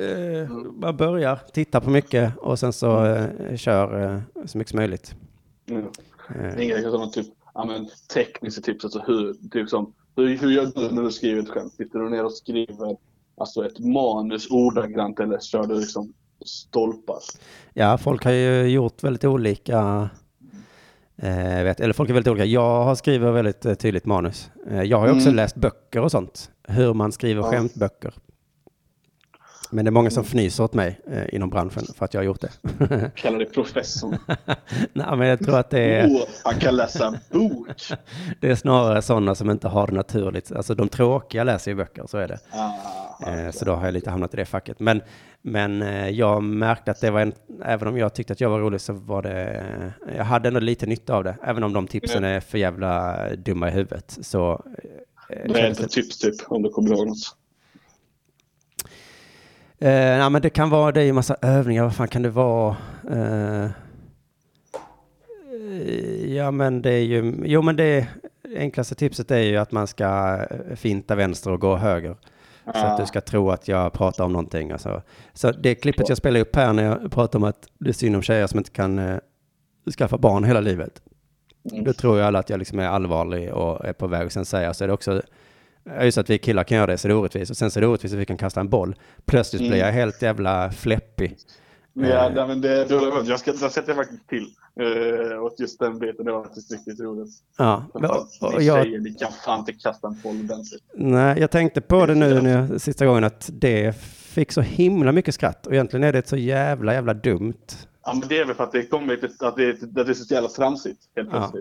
A: eh, man börjar titta på mycket och sen så eh, kör eh, så mycket som möjligt.
H: Mm.
A: Eh,
H: Inga sådana typ, ja, men, tekniska tips, alltså hur, typ som, hur, hur gör du när du skriver ett skämt? Sitter du ner och skriver alltså ett manus ordagrant eller kör du liksom stolpar?
A: Ja, folk har ju gjort väldigt olika, eh, vet, eller folk är väldigt olika. Jag har skrivit väldigt eh, tydligt manus. Eh, jag har ju också
H: Mm.
A: läst böcker och sånt, hur man skriver
H: Ja.
A: skämtböcker. Men det är många som fnyser åt mig eh, inom branschen för att jag har gjort det.
H: Kallar det professorn. *laughs*
A: Nej, men jag tror att det är,
H: Åh, han kan läsa en bok. *laughs*
A: det är snarare sådana som inte har det naturligt. Alltså de tråkiga läser ju böcker, så är det.
H: Ah,
A: Eh, Så då har jag lite hamnat i det facket. Men, men eh, jag märkte att det var en, även om jag tyckte att jag var rolig så var det, jag hade ändå lite nytta av det. Även om de tipsen är för jävla dumma i huvudet. Så eh,
H: det är inte tips typ, om du kommer ihåg något.
A: Eh, nej, men det kan vara, det är ju massa övningar, vad fan kan det vara? Eh, eh, ja, men det är ju, jo men det enklaste tipset är ju att man ska finta vänster och gå höger. Så att du ska tro att jag pratar om någonting. Alltså. Så det klippet jag spelar upp här när jag pratar om att det är synd om tjejer som inte kan eh, skaffa barn hela livet. Då tror ju alla att jag liksom är allvarlig och är på väg. Och sen säger jag så är det också, just att vi killar kan göra det så är det orättvist. Och sen så är det orättvist att vi kan kasta en boll. Plötsligt blir jag helt jävla fläppig.
H: Ja, nej, men det, det, jag, ska, jag sätter faktiskt till uh, åt just den biten. Det var faktiskt riktigt roligt.
A: Ja, men- och, och
H: Ni
A: jag,
H: tjejer, ni kan fan inte kasta en boll ordentligt.
A: nej, jag tänkte på det nu *laughs* när jag, sista gången att det fick så himla mycket skratt. Och egentligen är det så jävla, jävla dumt.
H: Ja, men det är väl för att det kommer att det, att det är så jävla tramsigt helt
A: Ja.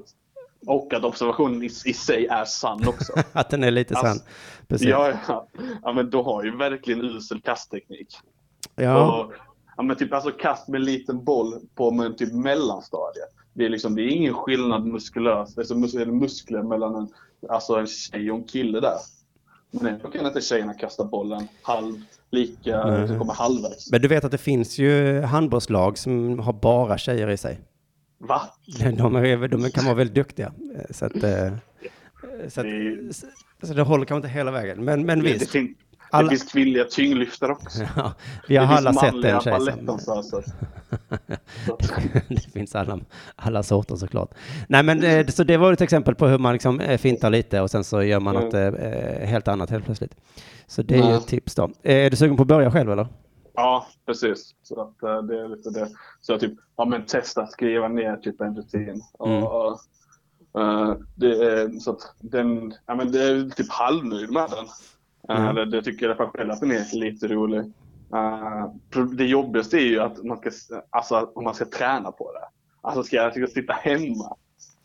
H: Och att observationen i, i sig är sann också. *laughs*
A: Att den är lite sann.
H: Alltså,
A: Precis.
H: ja, ja. ja, men då har ju verkligen usel kastteknik.
A: Ja.
H: Och, ja, men typ alltså kast med liten boll på med typ mellanstadiet. Det är, liksom, det är ingen skillnad muskulöst, alltså muskler mellan en, alltså en tjej och en kille där. Men ändå kan inte tjejerna kasta bollen halv, lika, så kommer halvvägs.
A: Men du vet att det finns ju handbollslag som har bara tjejer i sig.
H: Va? *laughs*
A: De, är, de kan vara väldigt duktiga. Eh, Så att, eh, så, att,
H: Det,
A: så, så det håller kanske inte hela vägen. Men, men
H: det, det,
A: visst,
H: fin-
A: Alla-
H: det finns kvinnliga tyngdlyftare också. *laughs*
A: ja, vi har
H: det
A: alla sett
H: manliga
A: en tjej som... *laughs* det finns alla, alla sorter såklart. Nej men eh, så det var ett exempel på hur man liksom fintar lite och sen så gör man något eh, eh, helt annat helt plötsligt. Så det är ju ett tips då. Är du sugen på att börja själv eller?
H: Ja, precis. Så att, eh, det är lite det. Så typ, ja men testa skriva ner typ en rutin. Och,
A: Mm.
H: och, eh, det är, så att den, ja men det är typ halvnöjd med den. Eh,
A: Mm.
H: det, det tycker jag själv att den är lite rolig. Pro- det jobbigaste är ju att man ska, alltså om man ska träna på det. Alltså ska jag, ska jag sitta hemma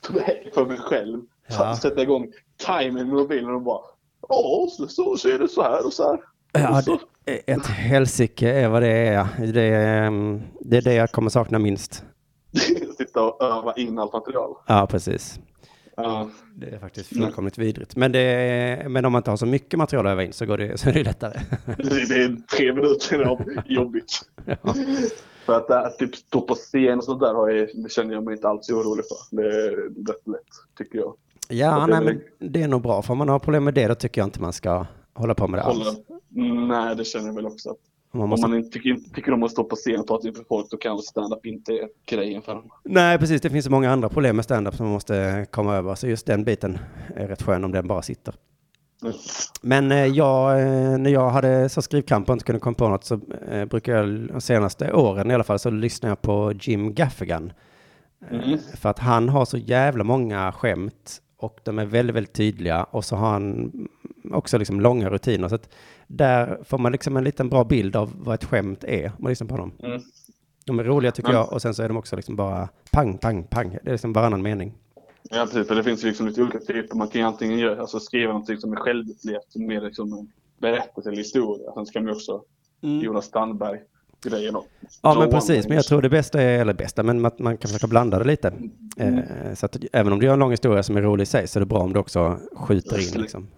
H: *laughs* för mig själv,
A: Ja.
H: sätta igång timern med mobilen och bara Ja, så, så, så är det så här och så här.
A: Ja, det, ett helsike är vad det är. Det är, mm, det är det jag kommer sakna minst. *laughs*
H: sitta och öva in allt material.
A: Ja, precis.
H: Ja.
A: Det är faktiskt fullkomligt vidrigt. Men, det är, men om man inte har så mycket material att öva in så, går det, så är det lättare.
H: Det är tre minuter av jobbigt. *laughs* För att äh, typ stå på scen och sånt där har jag, det känner jag mig inte alls orolig för. Det är rätt lätt, tycker jag.
A: Ja, nej, men det är nog bra. För om man har problem med det, då tycker jag inte man ska hålla på med det
H: Hålla.
A: alls.
H: Nej, det känner jag väl också.
A: Man
H: Om
A: måste...
H: man inte tycker, tycker om att stå på scen och prata inför folk, då kanske stand-up inte är grejen för dem.
A: Nej, precis. Det finns så många andra problem med stand-up som man måste komma över. Så just den biten är rätt skön om den bara sitter.
H: Mm.
A: Men eh, jag, eh, när jag hade så skrivkamp och inte kunde komma på något så eh, brukar jag de senaste åren i alla fall så lyssnar jag på Jim Gaffigan.
H: Mm.
A: För att han har så jävla många skämt och de är väldigt, väldigt tydliga och så har han också liksom långa rutiner. Så att där får man liksom en liten bra bild av vad ett skämt är om man lyssnar på dem.
H: Mm.
A: De är roliga tycker
H: Men-
A: jag och sen så är de också liksom bara pang, pang, pang. Det är liksom varannan mening.
H: Ja, precis. För det finns ju liksom lite olika typer. Man kan ju antingen göra, alltså skriva någonting som är självupplevt, som mer liksom en berättelse eller historia. Sen så kan man ju också Jonas Strandberg-grejen då.
A: Ja, men precis. Men jag tror det bästa är, eller bästa, men att man kan försöka blanda det lite.
H: Mm.
A: Eh, så att även om du gör en lång historia som är rolig i sig så är det bra om du också skjuter in liksom.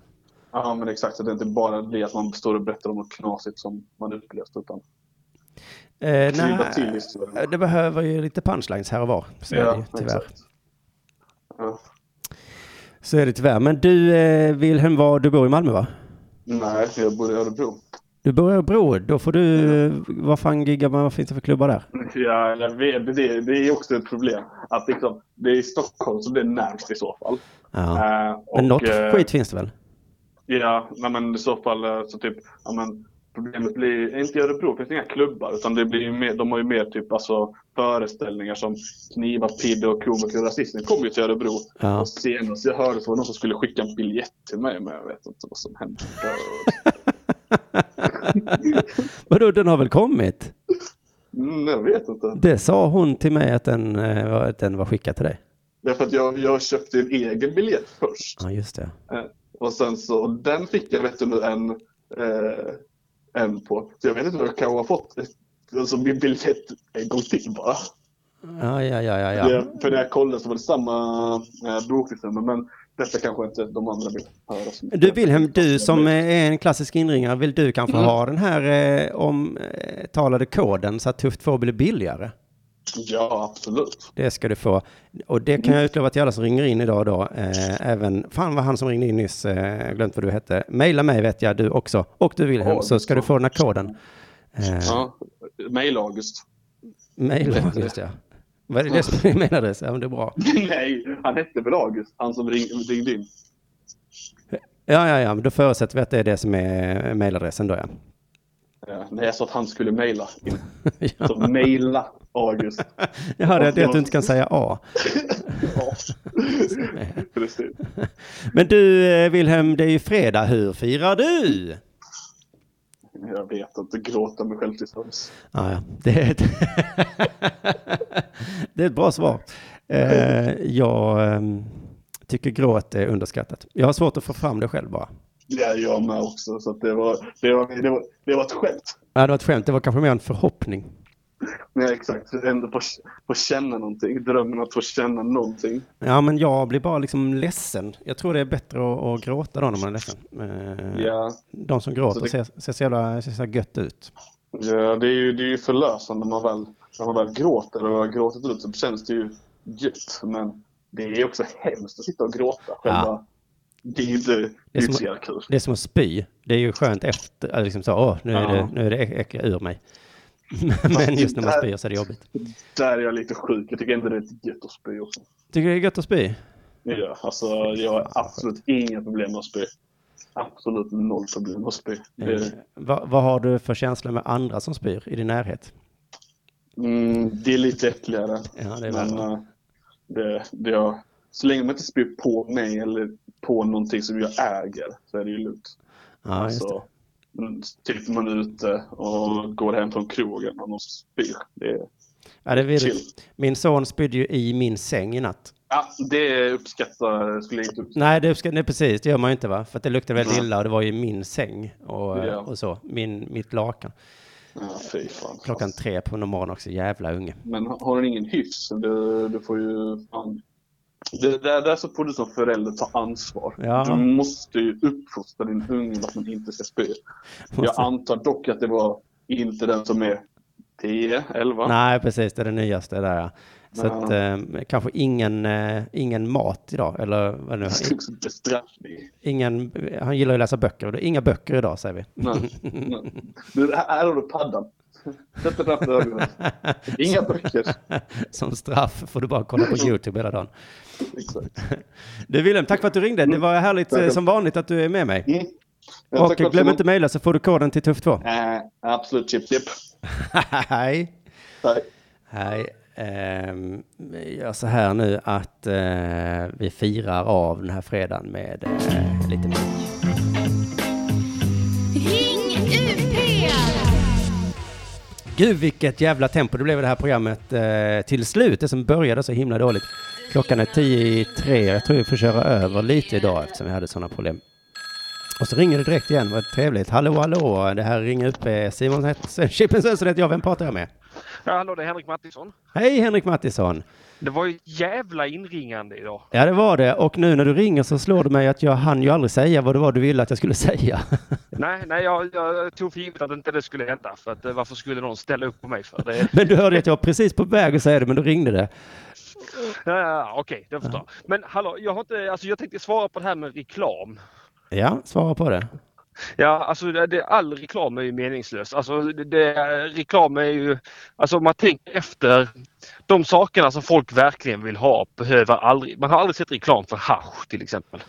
H: Ja, men exakt. Så det är inte bara det att man står och berättar om något knasigt som man upplevt, utan
A: Eh, nej, det behöver ju lite punchlines här och var. Så är det ju tyvärr.
H: Ja.
A: Så är det tyvärr. Men du, eh, Wilhelm, var, du bor i Malmö va?
H: Nej, jag bor i Örebro.
A: Du bor i Örebro, då får du, vad fan giggar man, vad finns det för klubbar där?
H: Ja, jag vet, det, det är också ett problem. Att liksom, det är i Stockholm som det är närmst i så fall.
A: Ja.
H: Eh,
A: Men något
H: eh,
A: skit finns det väl?
H: Ja, nej, men i så fall eh, så typ, ja, men problemet blir, inte i Örebro finns det inga klubbar utan det blir ju mer, de har ju mer typ alltså föreställningar som Knivar, Pidde och Komiker och Rasisten kommer ju till Örebro.
A: Ja.
H: Och senast jag hörde så var det någon som skulle skicka en biljett till mig men jag vet inte vad som hände. *laughs* *laughs*
A: Vadå, den har väl kommit?
H: Mm, jag vet inte.
A: Det sa hon till mig att den, eh, var- att den var skickad till dig.
H: Därför att jag, jag köpte en egen biljett först.
A: Ja, just det.
H: Eh, och sen så, den fick jag vet du nu en, eh, en på. Så jag vet inte vad jag kan ha fått alltså, min biljett en gång till bara.
A: Ja, ja, ja, ja. ja.
H: Det, för när jag kollade så var det samma eh, bokningsnummer men detta kanske inte de andra vill höra. så mycket.
A: Du Wilhelm, du som är en klassisk inringare, vill du kanske
H: Mm.
A: ha den här eh, omtalade koden så att Tufft 2 blir billigare?
H: Ja, absolut.
A: Det ska du få. Och det kan jag utlova till alla som ringer in idag då. Eh, även, fan vad han som ringde in nyss, eh, glömt vad du hette. Maila mig vet jag, du också. Och du Wilhelm,
H: Ja,
A: så ska du få den här koden. Eh,
H: Ja, Mail August.
A: Maila, just det. Vad är det, det som mailadress? Ja, men det är bra. *laughs*
H: Nej, han hette väl August, han som ring, ringde in.
A: Ja, ja, ja, men då förutsätter vi att det är det som är mailadressen då, ja.
H: Ja, när jag sa att han skulle mejla. *laughs*
A: Ja.
H: Så mejla August.
A: Jaha, det är det att du inte kan säga A. *laughs*
H: Ja. Precis.
A: Men du eh, Wilhelm, det är ju fredag. Hur firar du?
H: Jag vet inte, gråta mig själv till sömns.
A: Ah, ja, det är ett, *laughs* det är ett bra svar. Eh, jag ehm, tycker gråt är underskattat. Jag har svårt att få fram det själv bara.
H: Ja, jag med också. Så det, var, det, var, det, var, det var ett skämt.
A: Ja, det var ett skämt. Det var kanske mer en förhoppning. *laughs*
H: Nej, exakt. Ändå få, känna någonting. Drömmen att få känna någonting.
A: Ja, men jag blir bara liksom ledsen. Jag tror det är bättre att, att gråta då när man är ledsen. Eh,
H: Ja,
A: De som gråter
H: Så det-
A: ser, ser, så jävla, ser så gött ut.
H: ja det, är ju, det är ju förlösande när man väl, när man väl gråter och har gråtit ut så känns det ju gött. Men det är också hemskt att sitta och gråta. Själva, Det är ju inte, det är
A: Det är
H: inte
A: som-
H: så jävla kul.
A: Det är som att spy. Det är ju skönt efter, liksom så, åh, nu är
H: Ja.
A: det, nu är det äck- äckliga ur mig. Men just när man spyr så är det jobbigt.
H: Där är jag lite sjuk. Jag tycker ändå det är gött att spy också.
A: Tycker du det är gött att spy?
H: Ja, alltså jag har absolut inga problem med att spy. Absolut noll problem med att spy.
A: Eh,
H: Det,
A: vad, vad har du för känsla med andra som spyr i din närhet?
H: mm, det är lite äckligare.
A: Ja, det är
H: Men eh, det, det jag, så länge man inte spyr på mig eller på någonting som jag äger så är det ju lugnt.
A: Ja, det.
H: Alltså, typ man är ute och går hem från krogen och någon spyr. Det, är-
A: Ja, det är. Min son spydde ju i min säng i natt.
H: ja, det uppskattar skulle jag inte uppskatta.
A: Nej, det, ska, nej, precis, det gör man ju inte va? För att det luktade väldigt illa och det var ju min säng och,
H: Ja.
A: och så. Min, mitt lakan.
H: Ja, fy fan.
A: Klockan tre på morgonen också, jävla unge.
H: Men har den ingen hyfs, du, du får ju fan... Det där, där så får du som förälder ta ansvar.
A: Ja.
H: Du måste ju uppfostra din unge att man inte ska spy. Jag antar dock att det var inte den som är 10, 11.
A: Nej, precis, det är det nyaste där ja. Så
H: Ja.
A: att eh, kanske ingen, eh, ingen mat idag, eller vad nu, *laughs*
H: Bestraffning.
A: ingen, han gillar ju att läsa böcker, det inga böcker idag säger vi.
H: Nej, nej. *laughs* Du, här har du paddan. *laughs* Sätt dig framför ögonen. Inga böcker. *laughs*
A: Som straff får du bara kolla på YouTube hela dagen.
H: Exakt.
A: Du Wilhelm, tack för att du ringde. Det var härligt eh,
H: Tack.
A: som vanligt att du är med mig.
H: Mm. Ja,
A: Och glöm inte mejla så får du koden till Tuff 2.
H: Äh, absolut, chip chip. *laughs*
A: Hej.
H: Tack.
A: Hej. Ehm, vi gör så här nu att eh, vi firar av den här fredagen med eh, lite Gud vilket jävla tempo det blev i det här programmet eh, till slut. Det som började så himla dåligt. Klockan är tio i tre. Jag tror vi får köra över lite idag eftersom vi hade sådana problem. Och så ringer det direkt igen. Vad trevligt. Hallå, hallå. Det här ringer upp eh, Simon Chippen Svensson heter jag. Vem pratar jag med?
I: Ja, hallå, det är Henrik Mattisson.
A: Hej Henrik Mattisson.
I: Det var ju jävla inringande idag.
A: Ja, det var det. Och nu när du ringer så slår det mig att jag hann ju aldrig säga vad det var du ville att jag skulle säga. *laughs*
I: Nej, nej jag, jag tog för givet att inte det skulle hända. För att, eh, varför skulle någon ställa upp på mig för det? *laughs*
A: Men du hörde att jag var precis på väg att säga det, men då ringde det.
I: Ja, Okej, det förstår jag. Men hallå, jag, har inte, alltså, jag tänkte svara på det här med reklam.
A: Ja, svara på det.
I: Ja, alltså det, det, all reklam är ju meningslös. Alltså det, det, reklam är ju, alltså om man tänker efter, de sakerna som folk verkligen vill ha behöver aldrig, man har aldrig sett reklam för hasch till exempel.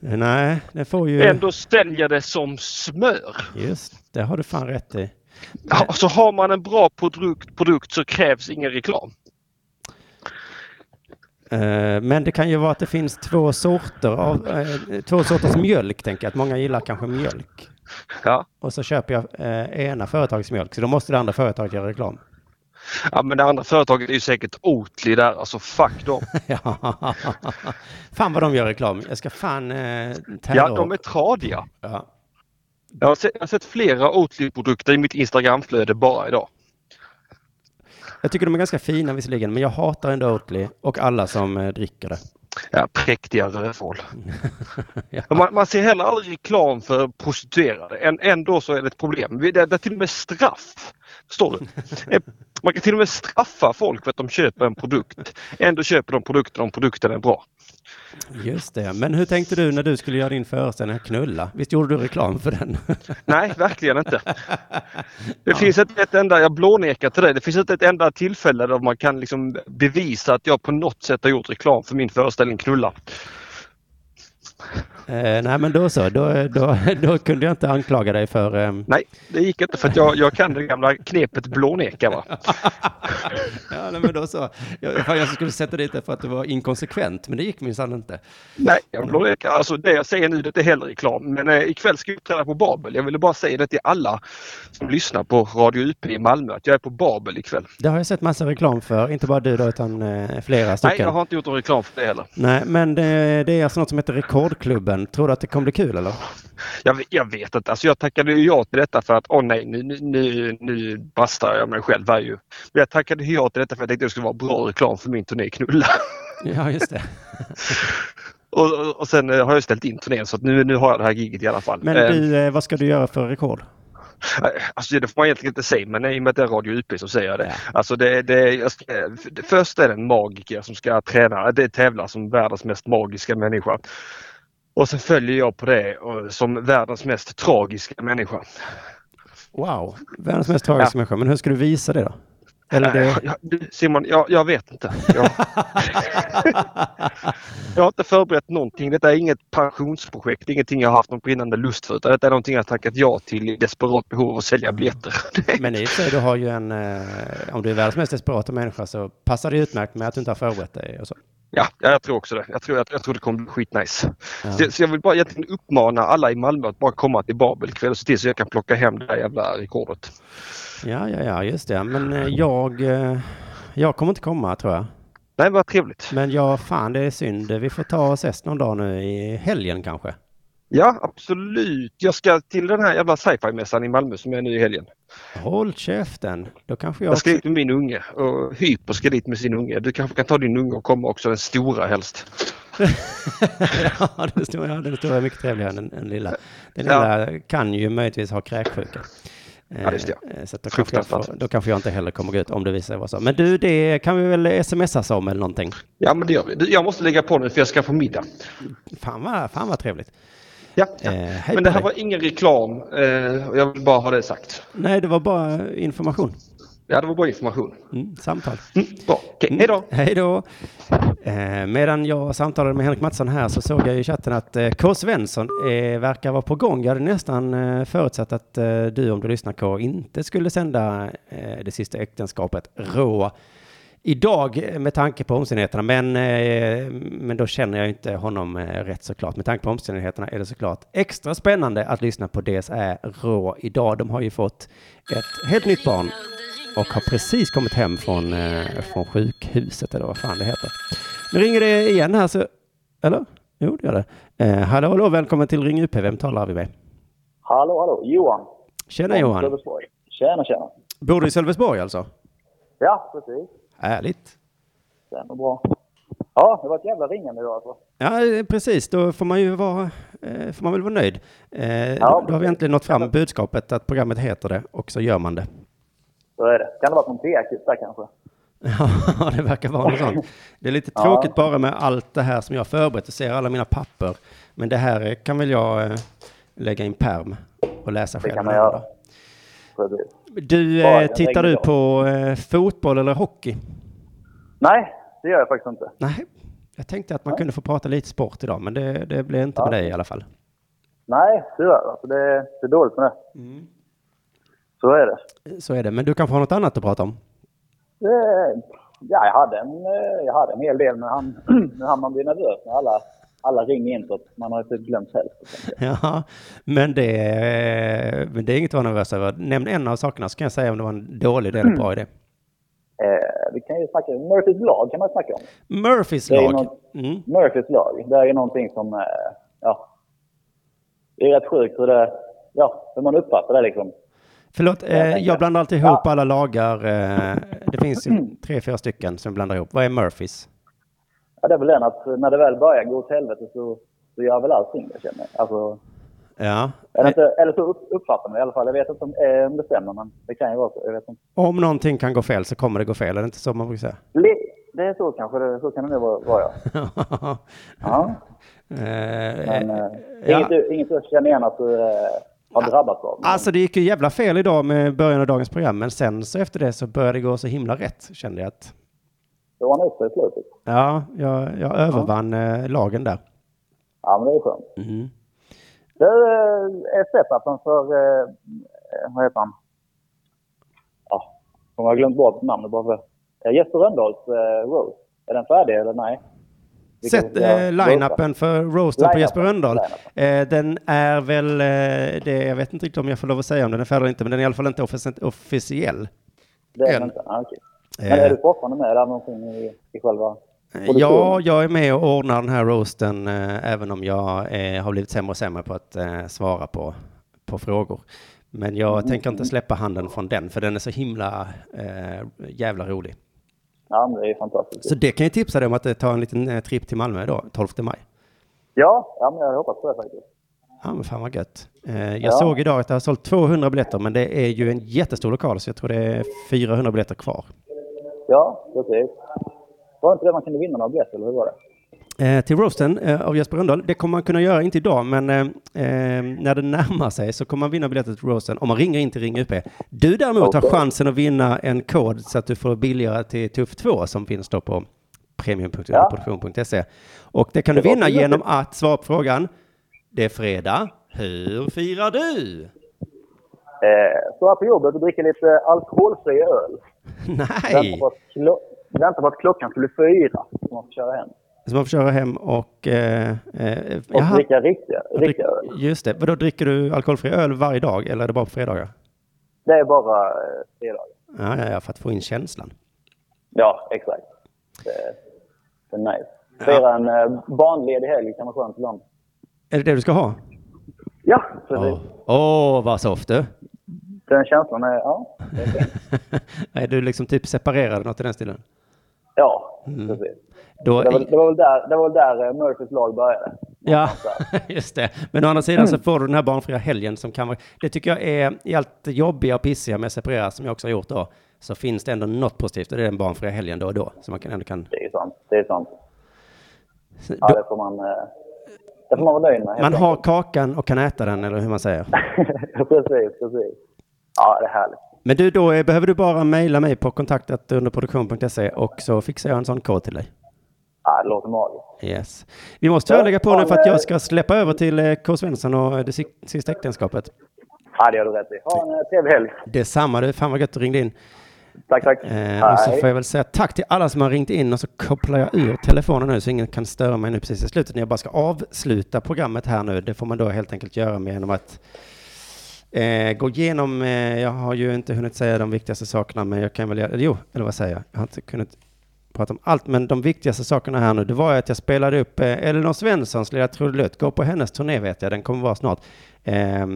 A: Nej, det får ju...
I: Ändå säljer det som smör.
A: Just, det har du fan rätt i.
I: Ja, så har man en bra produkt, produkt så krävs ingen reklam.
A: Eh, Men det kan ju vara att det finns två sorter av, eh, två sorters mjölk, tänker jag. Att många gillar kanske mjölk.
I: Ja.
A: Och så köper jag eh, ena företagets mjölk, så då måste det andra företaget göra reklam.
I: ja, men det andra företaget är ju säkert Oatly där. Alltså fuck dem. *laughs*
A: ja. Fan vad de gör reklam. Jag ska fan eh,
I: Ja, de är tradiga.
A: Ja.
I: Jag har sett, jag har sett flera Oatly-produkter i mitt Instagramflöde bara idag.
A: Jag tycker de är ganska fina visserligen, men jag hatar ändå Oatly och alla som eh, dricker det.
I: Ja, präktiga rövhål. *laughs*
A: Ja.
I: Man, man ser heller aldrig reklam för prostituerade. Än, ändå så är det ett problem. Det, det är till och med straff. Förstår du? *laughs* Man kan till och med straffa folk för att de köper en produkt. Ändå köper de produkten om produkten är bra.
A: Just det. Men hur tänkte du när du skulle göra din föreställning Knulla? Visst gjorde du reklam för den? *laughs*
I: Nej, verkligen inte. Det finns inte ett enda, jag blånekar till det, det finns inte ett enda tillfälle där man kan liksom bevisa att jag på något sätt har gjort reklam för min föreställning Knulla.
A: Eh, nej, men då så. Då, då, *laughs* då kunde jag inte anklaga dig för... ehm,
I: Nej, det gick inte för att jag, jag kan det gamla knepet blåneka. Va? *laughs*
A: Ja, nej, men då så. Jag, jag, skulle sätta dit det för att du var inkonsekvent, men det gick minsann inte.
I: Nej, jag blånekar. Alltså det jag säger nu det är heller reklam. Men eh, ikväll ska jag uppträda på Babel. Jag ville bara säga det till alla som lyssnar på Radio UP i Malmö att jag är på Babel ikväll.
A: Det har jag sett massa reklam för, inte bara du då, utan eh, flera
I: Nej,
A: stycken.
I: jag har inte gjort någon reklam för det heller.
A: Nej, men det, det är alltså något som heter Rekordklubben. Tror du att det kommer bli kul eller?
I: Jag, vet- jag vet inte. Alltså jag tackade ju ja till detta för att åh nej, nu, nu, nu, nu bastar jag mig själv här ju. Men jag tackade ja till detta för att jag tänkte att det skulle vara bra reklam för min turné Knulla. *laughs*
A: Ja, just det. *laughs*
I: och, och, sen eh, har jag ställt in turnén så att nu, nu har jag det här giget i alla fall.
A: Men
I: Eh,
A: du, eh, vad ska du göra för rekord?
I: Alltså det får man egentligen inte säga men i och med att det är Radio UP så säger jag det. Alltså det, det, ska, det först är det en magiker som ska träna, det tävlar som världens mest magiska människa. Och sen följer jag på det som världens mest tragiska människa.
A: Wow, världens mest tragiska människa. Men hur ska du visa det då? Eller det...
I: Ja, du, Simon, jag, jag vet inte. Jag, *laughs* jag har inte förberett någonting. Detta är inget pensionsprojekt, ingenting jag har haft någon brinnande lust för. Utan detta är någonting jag har tackat ja till i desperat behov av att sälja biljetter. *laughs*
A: Men i och för sig, du har ju en... Eh, om du är världens mest desperata människa så passar det utmärkt med att du inte har förberett dig och så.
I: Ja, ja, jag tror också det. Jag tror, jag, jag tror det kommer bli skitnice.
A: Ja.
I: Så, så jag vill bara egentligen uppmana alla i Malmö att bara komma till Babel ikväll och se till så jag kan plocka hem det där jävla rekordet.
A: Ja, ja, ja, just det. Men eh, jag... Eh, jag kommer inte komma, tror jag.
I: Nej, vad trevligt.
A: Men ja, fan det är synd. Vi får ta och ses någon dag nu i helgen kanske.
I: Ja, absolut. Jag ska till den här jävla sci-fi-mässan i Malmö som är nu i helgen.
A: Håll käften. Då kanske jag
I: Jag ska
A: också...
I: dit med min unge och Hyper ska dit med sin unge. Du kanske kan ta din unge och komma också, den stora helst. *laughs*
A: ja, den stora, ja, den stora är mycket trevligare än den lilla. Den
I: Ja.
A: lilla kan ju möjligtvis ha kräksjuka.
I: Ja, just det.
A: Eh, Så då, kanske jag då kanske jag inte heller kommer gå ut om det visar sig vara så. Men du, det kan vi väl smsas om eller någonting?
I: Ja, men det gör vi. Jag måste lägga på nu för jag ska få middag.
A: Fan vad, fan vad trevligt.
I: Ja,
A: Eh, hej
I: men det här
A: dig.
I: var ingen reklam. Eh, jag vill bara ha det sagt.
A: Nej, det var bara information.
I: Ja, det var bara information.
A: Mm, samtal.
I: Mm, bra, okej, hej då!
A: Hej då! Eh, medan jag samtalade med Henrik Mattsson här så såg jag i chatten att eh, K. Svensson eh, verkar vara på gång. Jag hade nästan eh, förutsatt att eh, du, om du lyssnar K, inte skulle sända eh, det sista äktenskapet rå idag eh, med tanke på omständigheterna. Men, eh, men då känner jag inte honom eh, rätt såklart. Med tanke på omständigheterna är det såklart extra spännande att lyssna på DSÄ rå idag. De har ju fått ett helt nytt barn och har precis kommit hem från, från sjukhuset eller vad fan det heter. Nu ringer det igen här så, eller? Jo, det gör det. Eh, hallå, hallå, välkommen till Ring UP. Vem talar vi med?
J: Hallå, hallå. Johan.
A: Tjena Johan.
J: Sölvesborg. Tjena, tjena.
A: Bor du i Sölvesborg alltså?
J: Ja, precis.
A: Härligt.
J: Stämmer bra. Ja, det var ett jävla ringande idag alltså.
A: Ja, eh, precis. Då får man ju vara, eh, får man väl vara nöjd. Eh,
J: Ja.
A: Då har vi äntligen nått fram budskapet att programmet heter det och så gör man det.
J: Så är det. Kan det vara någon B-kupp där kanske? *laughs*
A: Ja, det verkar vara något sånt. Det är lite *laughs*
J: Ja.
A: tråkigt bara med allt det här som jag har förberett och ser alla mina papper. Men det här kan väl jag lägga i en perm och läsa
J: Det
A: själv.
J: kan man göra. Precis.
A: Du, eh, tittar du på eh, fotboll eller hockey?
J: Nej, det gör jag faktiskt inte.
A: Nej, jag tänkte att man kunde få prata lite sport idag, men det, det blev inte
J: Ja.
A: med dig i alla fall.
J: Nej, tyvärr. Alltså det, det är dåligt med det.
A: Mm.
J: Så är det.
A: Så är det, men du kan få något annat att prata om.
J: det ja, jag hade, en, eh, jag hade en hel del, men han, *clears throat* men han man blir nervös när alla alla ringer in så att man har typ glömt hälften. *laughs*
A: Ja, men det, är- men det är inget att vara nervös över. Nämn en av sakerna så kan jag säga om det var en dålig eller bra idé.
J: Eh, vi kan ju snacka, Murphys lag kan man snacka om.
A: Murphys lag.
J: något-
A: Mm.
J: Murphys lag, det är ju någonting som, eh, ja, det är rätt sjukt hur det, ja, hur man uppfattar det liksom.
A: Förlåt, eh, jag blandar alltid ihop alla lagar. Eh, det finns ju tre, fyra stycken som jag blandar ihop. Vad är Murphys?
J: Ja, det är väl den att när det väl börjar gå åt helvete så, så gör väl allting det känner jag. Alltså,
A: Ja.
J: eller, inte, eller så upp, uppfattar man det i alla fall. Jag vet inte om, eh, om det stämmer, men det kan ju vara så. Jag vet inte.
A: Om någonting kan gå fel så kommer det gå fel. Är det inte så man brukar säga?
J: Le- Det är så kanske, det, så kan det nog vara, vara ja. *laughs* ja.
A: Eh,
J: Men eh,
A: ja.
J: inget, du känner igen att du eh, har drabbats av?
A: Alltså det gick ju jävla fel idag med början av dagens program, men sen så efter det så började det gå så himla rätt, kände jag att.
J: Det var nog i slutet.
A: Ja, jag, jag övervann eh, lagen där.
J: Ja, men det är skönt.
A: Mm.
J: Det eh, är setupen för, vad heter han? Ja, jag har glömt bort namnet bara för. Jesper Rönndahls eh, roast. Är den färdig eller nej?
A: Sätt eh, line-upen för roasten på
J: Line-upen,
A: Jesper Rönndahl. Eh, den är väl, eh, det, jag vet inte riktigt om jag får lov att säga om den är färdig eller inte, men den är i alla fall inte offic- officiell.
J: Det är
A: än.
J: den inte? Ah, okej. Men
A: Eh.
J: är du fortfarande med där någonting i, i själva
A: Ja, jag är med och ordnar den här roasten eh, även om jag eh, har blivit sämre och sämre på att eh, svara på, på frågor. Men jag
J: Mm.
A: tänker inte släppa handen från den, för den är så himla eh, jävla rolig.
J: Ja, men det är fantastiskt.
A: Så det kan jag tipsa dig om att tar en liten eh, tripp till Malmö idag, 12 maj.
J: Ja, ja, men jag hoppas på det faktiskt.
A: Ja, men fan vad gött. Eh, jag
J: Ja.
A: såg idag att det har sålt 200 biljetter, men det är ju en jättestor lokal, så jag tror det är 400 biljetter kvar.
J: Ja, precis. Var inte det man kunde vinna några biljetter, eller hur var det?
A: Eh, till roasten eh, av Jesper Rönndahl. Det kommer man kunna göra, inte idag, men eh, eh, när det närmar sig så kommer man vinna biljetter till roasten om man ringer in till Ring UP. Du däremot har
J: Okej.
A: chansen att vinna en kod så att du får billigare till Tuff 2 som finns då på premium.underproduktion.se. Och det kan du
J: Det
A: vinna genom att svara på frågan. Det är fredag. Hur firar du?
J: Eh, här på jobbet och dricka lite alkoholfri öl. Vänta *laughs*
A: Nej!
J: på, att klo- vänta på att klockan skulle fyra. Så man får köra hem.
A: Så man får köra hem och... Eh, eh,
J: Och
A: jaha.
J: dricka riktiga, riktiga öl.
A: Just det. Vadå, dricker du alkoholfri öl varje dag eller är det bara på fredagar?
J: Det är bara eh, fredagar.
A: Ja, ja, ja, för att få in känslan.
J: Ja, exakt. Det, det är nice. Fira en eh, barnledig helg kan vara skönt ibland.
A: Är det det du ska ha?
J: Ja, precis.
A: Åh, vad soft du.
J: Den känslan är, ja. Det är fint.
A: är du liksom typ separerad något i den stilen?
J: Ja,
A: Mm.
J: precis.
A: Då,
J: Det var, det var väl där, det var väl där eh, Murphys lag började.
A: ja, *laughs* just det. Men å andra sidan så får du den här barnfria helgen som kan vara... Det tycker jag är i allt jobbiga och pissiga med att separera som jag också har gjort då. Så finns det ändå något positivt och det är den barnfria helgen då och då. Så man kan ändå kan...
J: Det är sant. Det är sant.
A: Så
J: Ja,
A: då-
J: det får man, eh, det får man vara nöjd med.
A: Man har kakan och kan äta den, eller hur man säger. *laughs*
J: precis, precis. Ja, det är härligt.
A: Men du, då behöver du bara mejla mig på kontaktet underproduktion.se och så fixar jag en sån kod till dig.
J: Ja, det låter magiskt.
A: Yes. Vi måste tyvärr lägga på nu för att jag ska släppa över till eh, K. Svensson och det si- sista äktenskapet.
J: Ja, det gör du rätt i. Ha en eh, trevlig helg.
A: Detsamma du, fan vad gött du ringde in.
J: Tack, tack.
A: Eh, och så får jag väl säga tack till alla som har ringt in och så kopplar jag ur telefonen nu så ingen kan störa mig nu precis i slutet när jag bara ska avsluta programmet här nu. Det får man då helt enkelt göra med genom att eh, gå igenom, eh, jag har ju inte hunnit säga de viktigaste sakerna men jag kan väl göra, jo, eller vad säger jag? Jag har inte kunnat prata om allt, men de viktigaste sakerna här nu, det var ju att jag spelade upp eh, Elinor Svenssons lilla trudelutt. Gå på hennes turné vet jag, den kommer vara snart. Eh,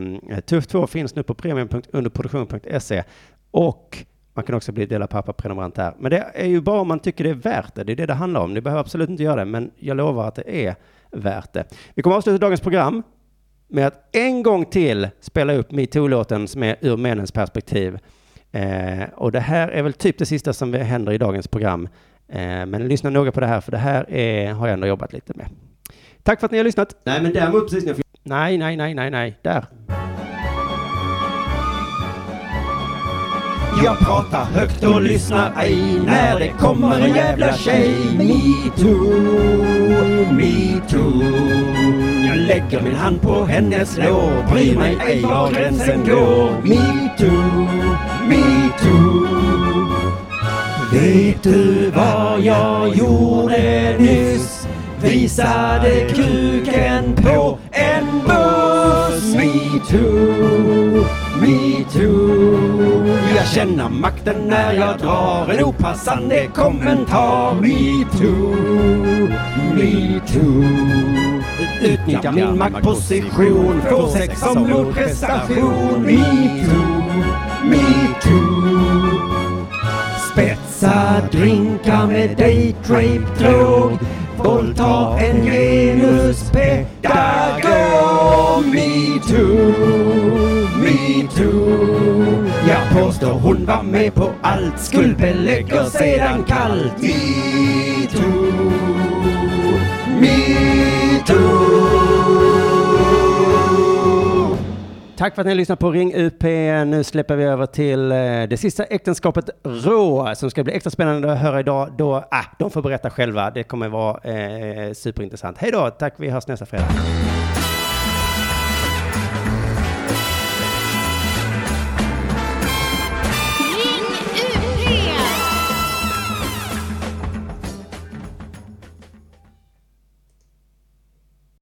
A: Tuff 2 finns nu på premium.underproduktion.se och man kan också bli Dela Pappa-prenumerant där. Men det är ju bara om man tycker det är värt det. Det är det det handlar om. Ni behöver absolut inte göra det, men jag lovar att det är värt det. Vi kommer avsluta dagens program med att en gång till spela upp metoo-låten som är ur männens perspektiv. Eh, och det här är väl typ det sista som händer i dagens program. Eh, men lyssna noga på det här, för det här är, har jag ändå jobbat lite med. Tack för att ni har lyssnat. Nej, men däremot precis när Nej, nej, nej, nej, nej. Där.
F: Jag pratar högt och lyssnar ej när det kommer en jävla tjej. Metoo, metoo Jag lägger min hand på hennes lår Bryr mig ej var gränsen går. Metoo, metoo Vet du vad jag gjorde nyss? visade kuken på en buss. Metoo, metoo. Jag känner makten när jag drar en opassande kommentar. Metoo, metoo. Utnyttjar min maktposition, får sex som motprestation. Metoo, metoo. Spetsa drinkar med daytrape-drog Våldta en genuspedagog Metoo, metoo Jag påstår hon var med på allt. Skuldbelägger sedan kallt. Metoo, metoo
A: Tack för att ni lyssnar på Ring UP. Nu släpper vi över till eh, det sista äktenskapet Rå som ska bli extra spännande att höra idag. Då, ah, de får berätta själva. Det kommer vara eh, superintressant. Hej då, tack. Vi hörs nästa fredag.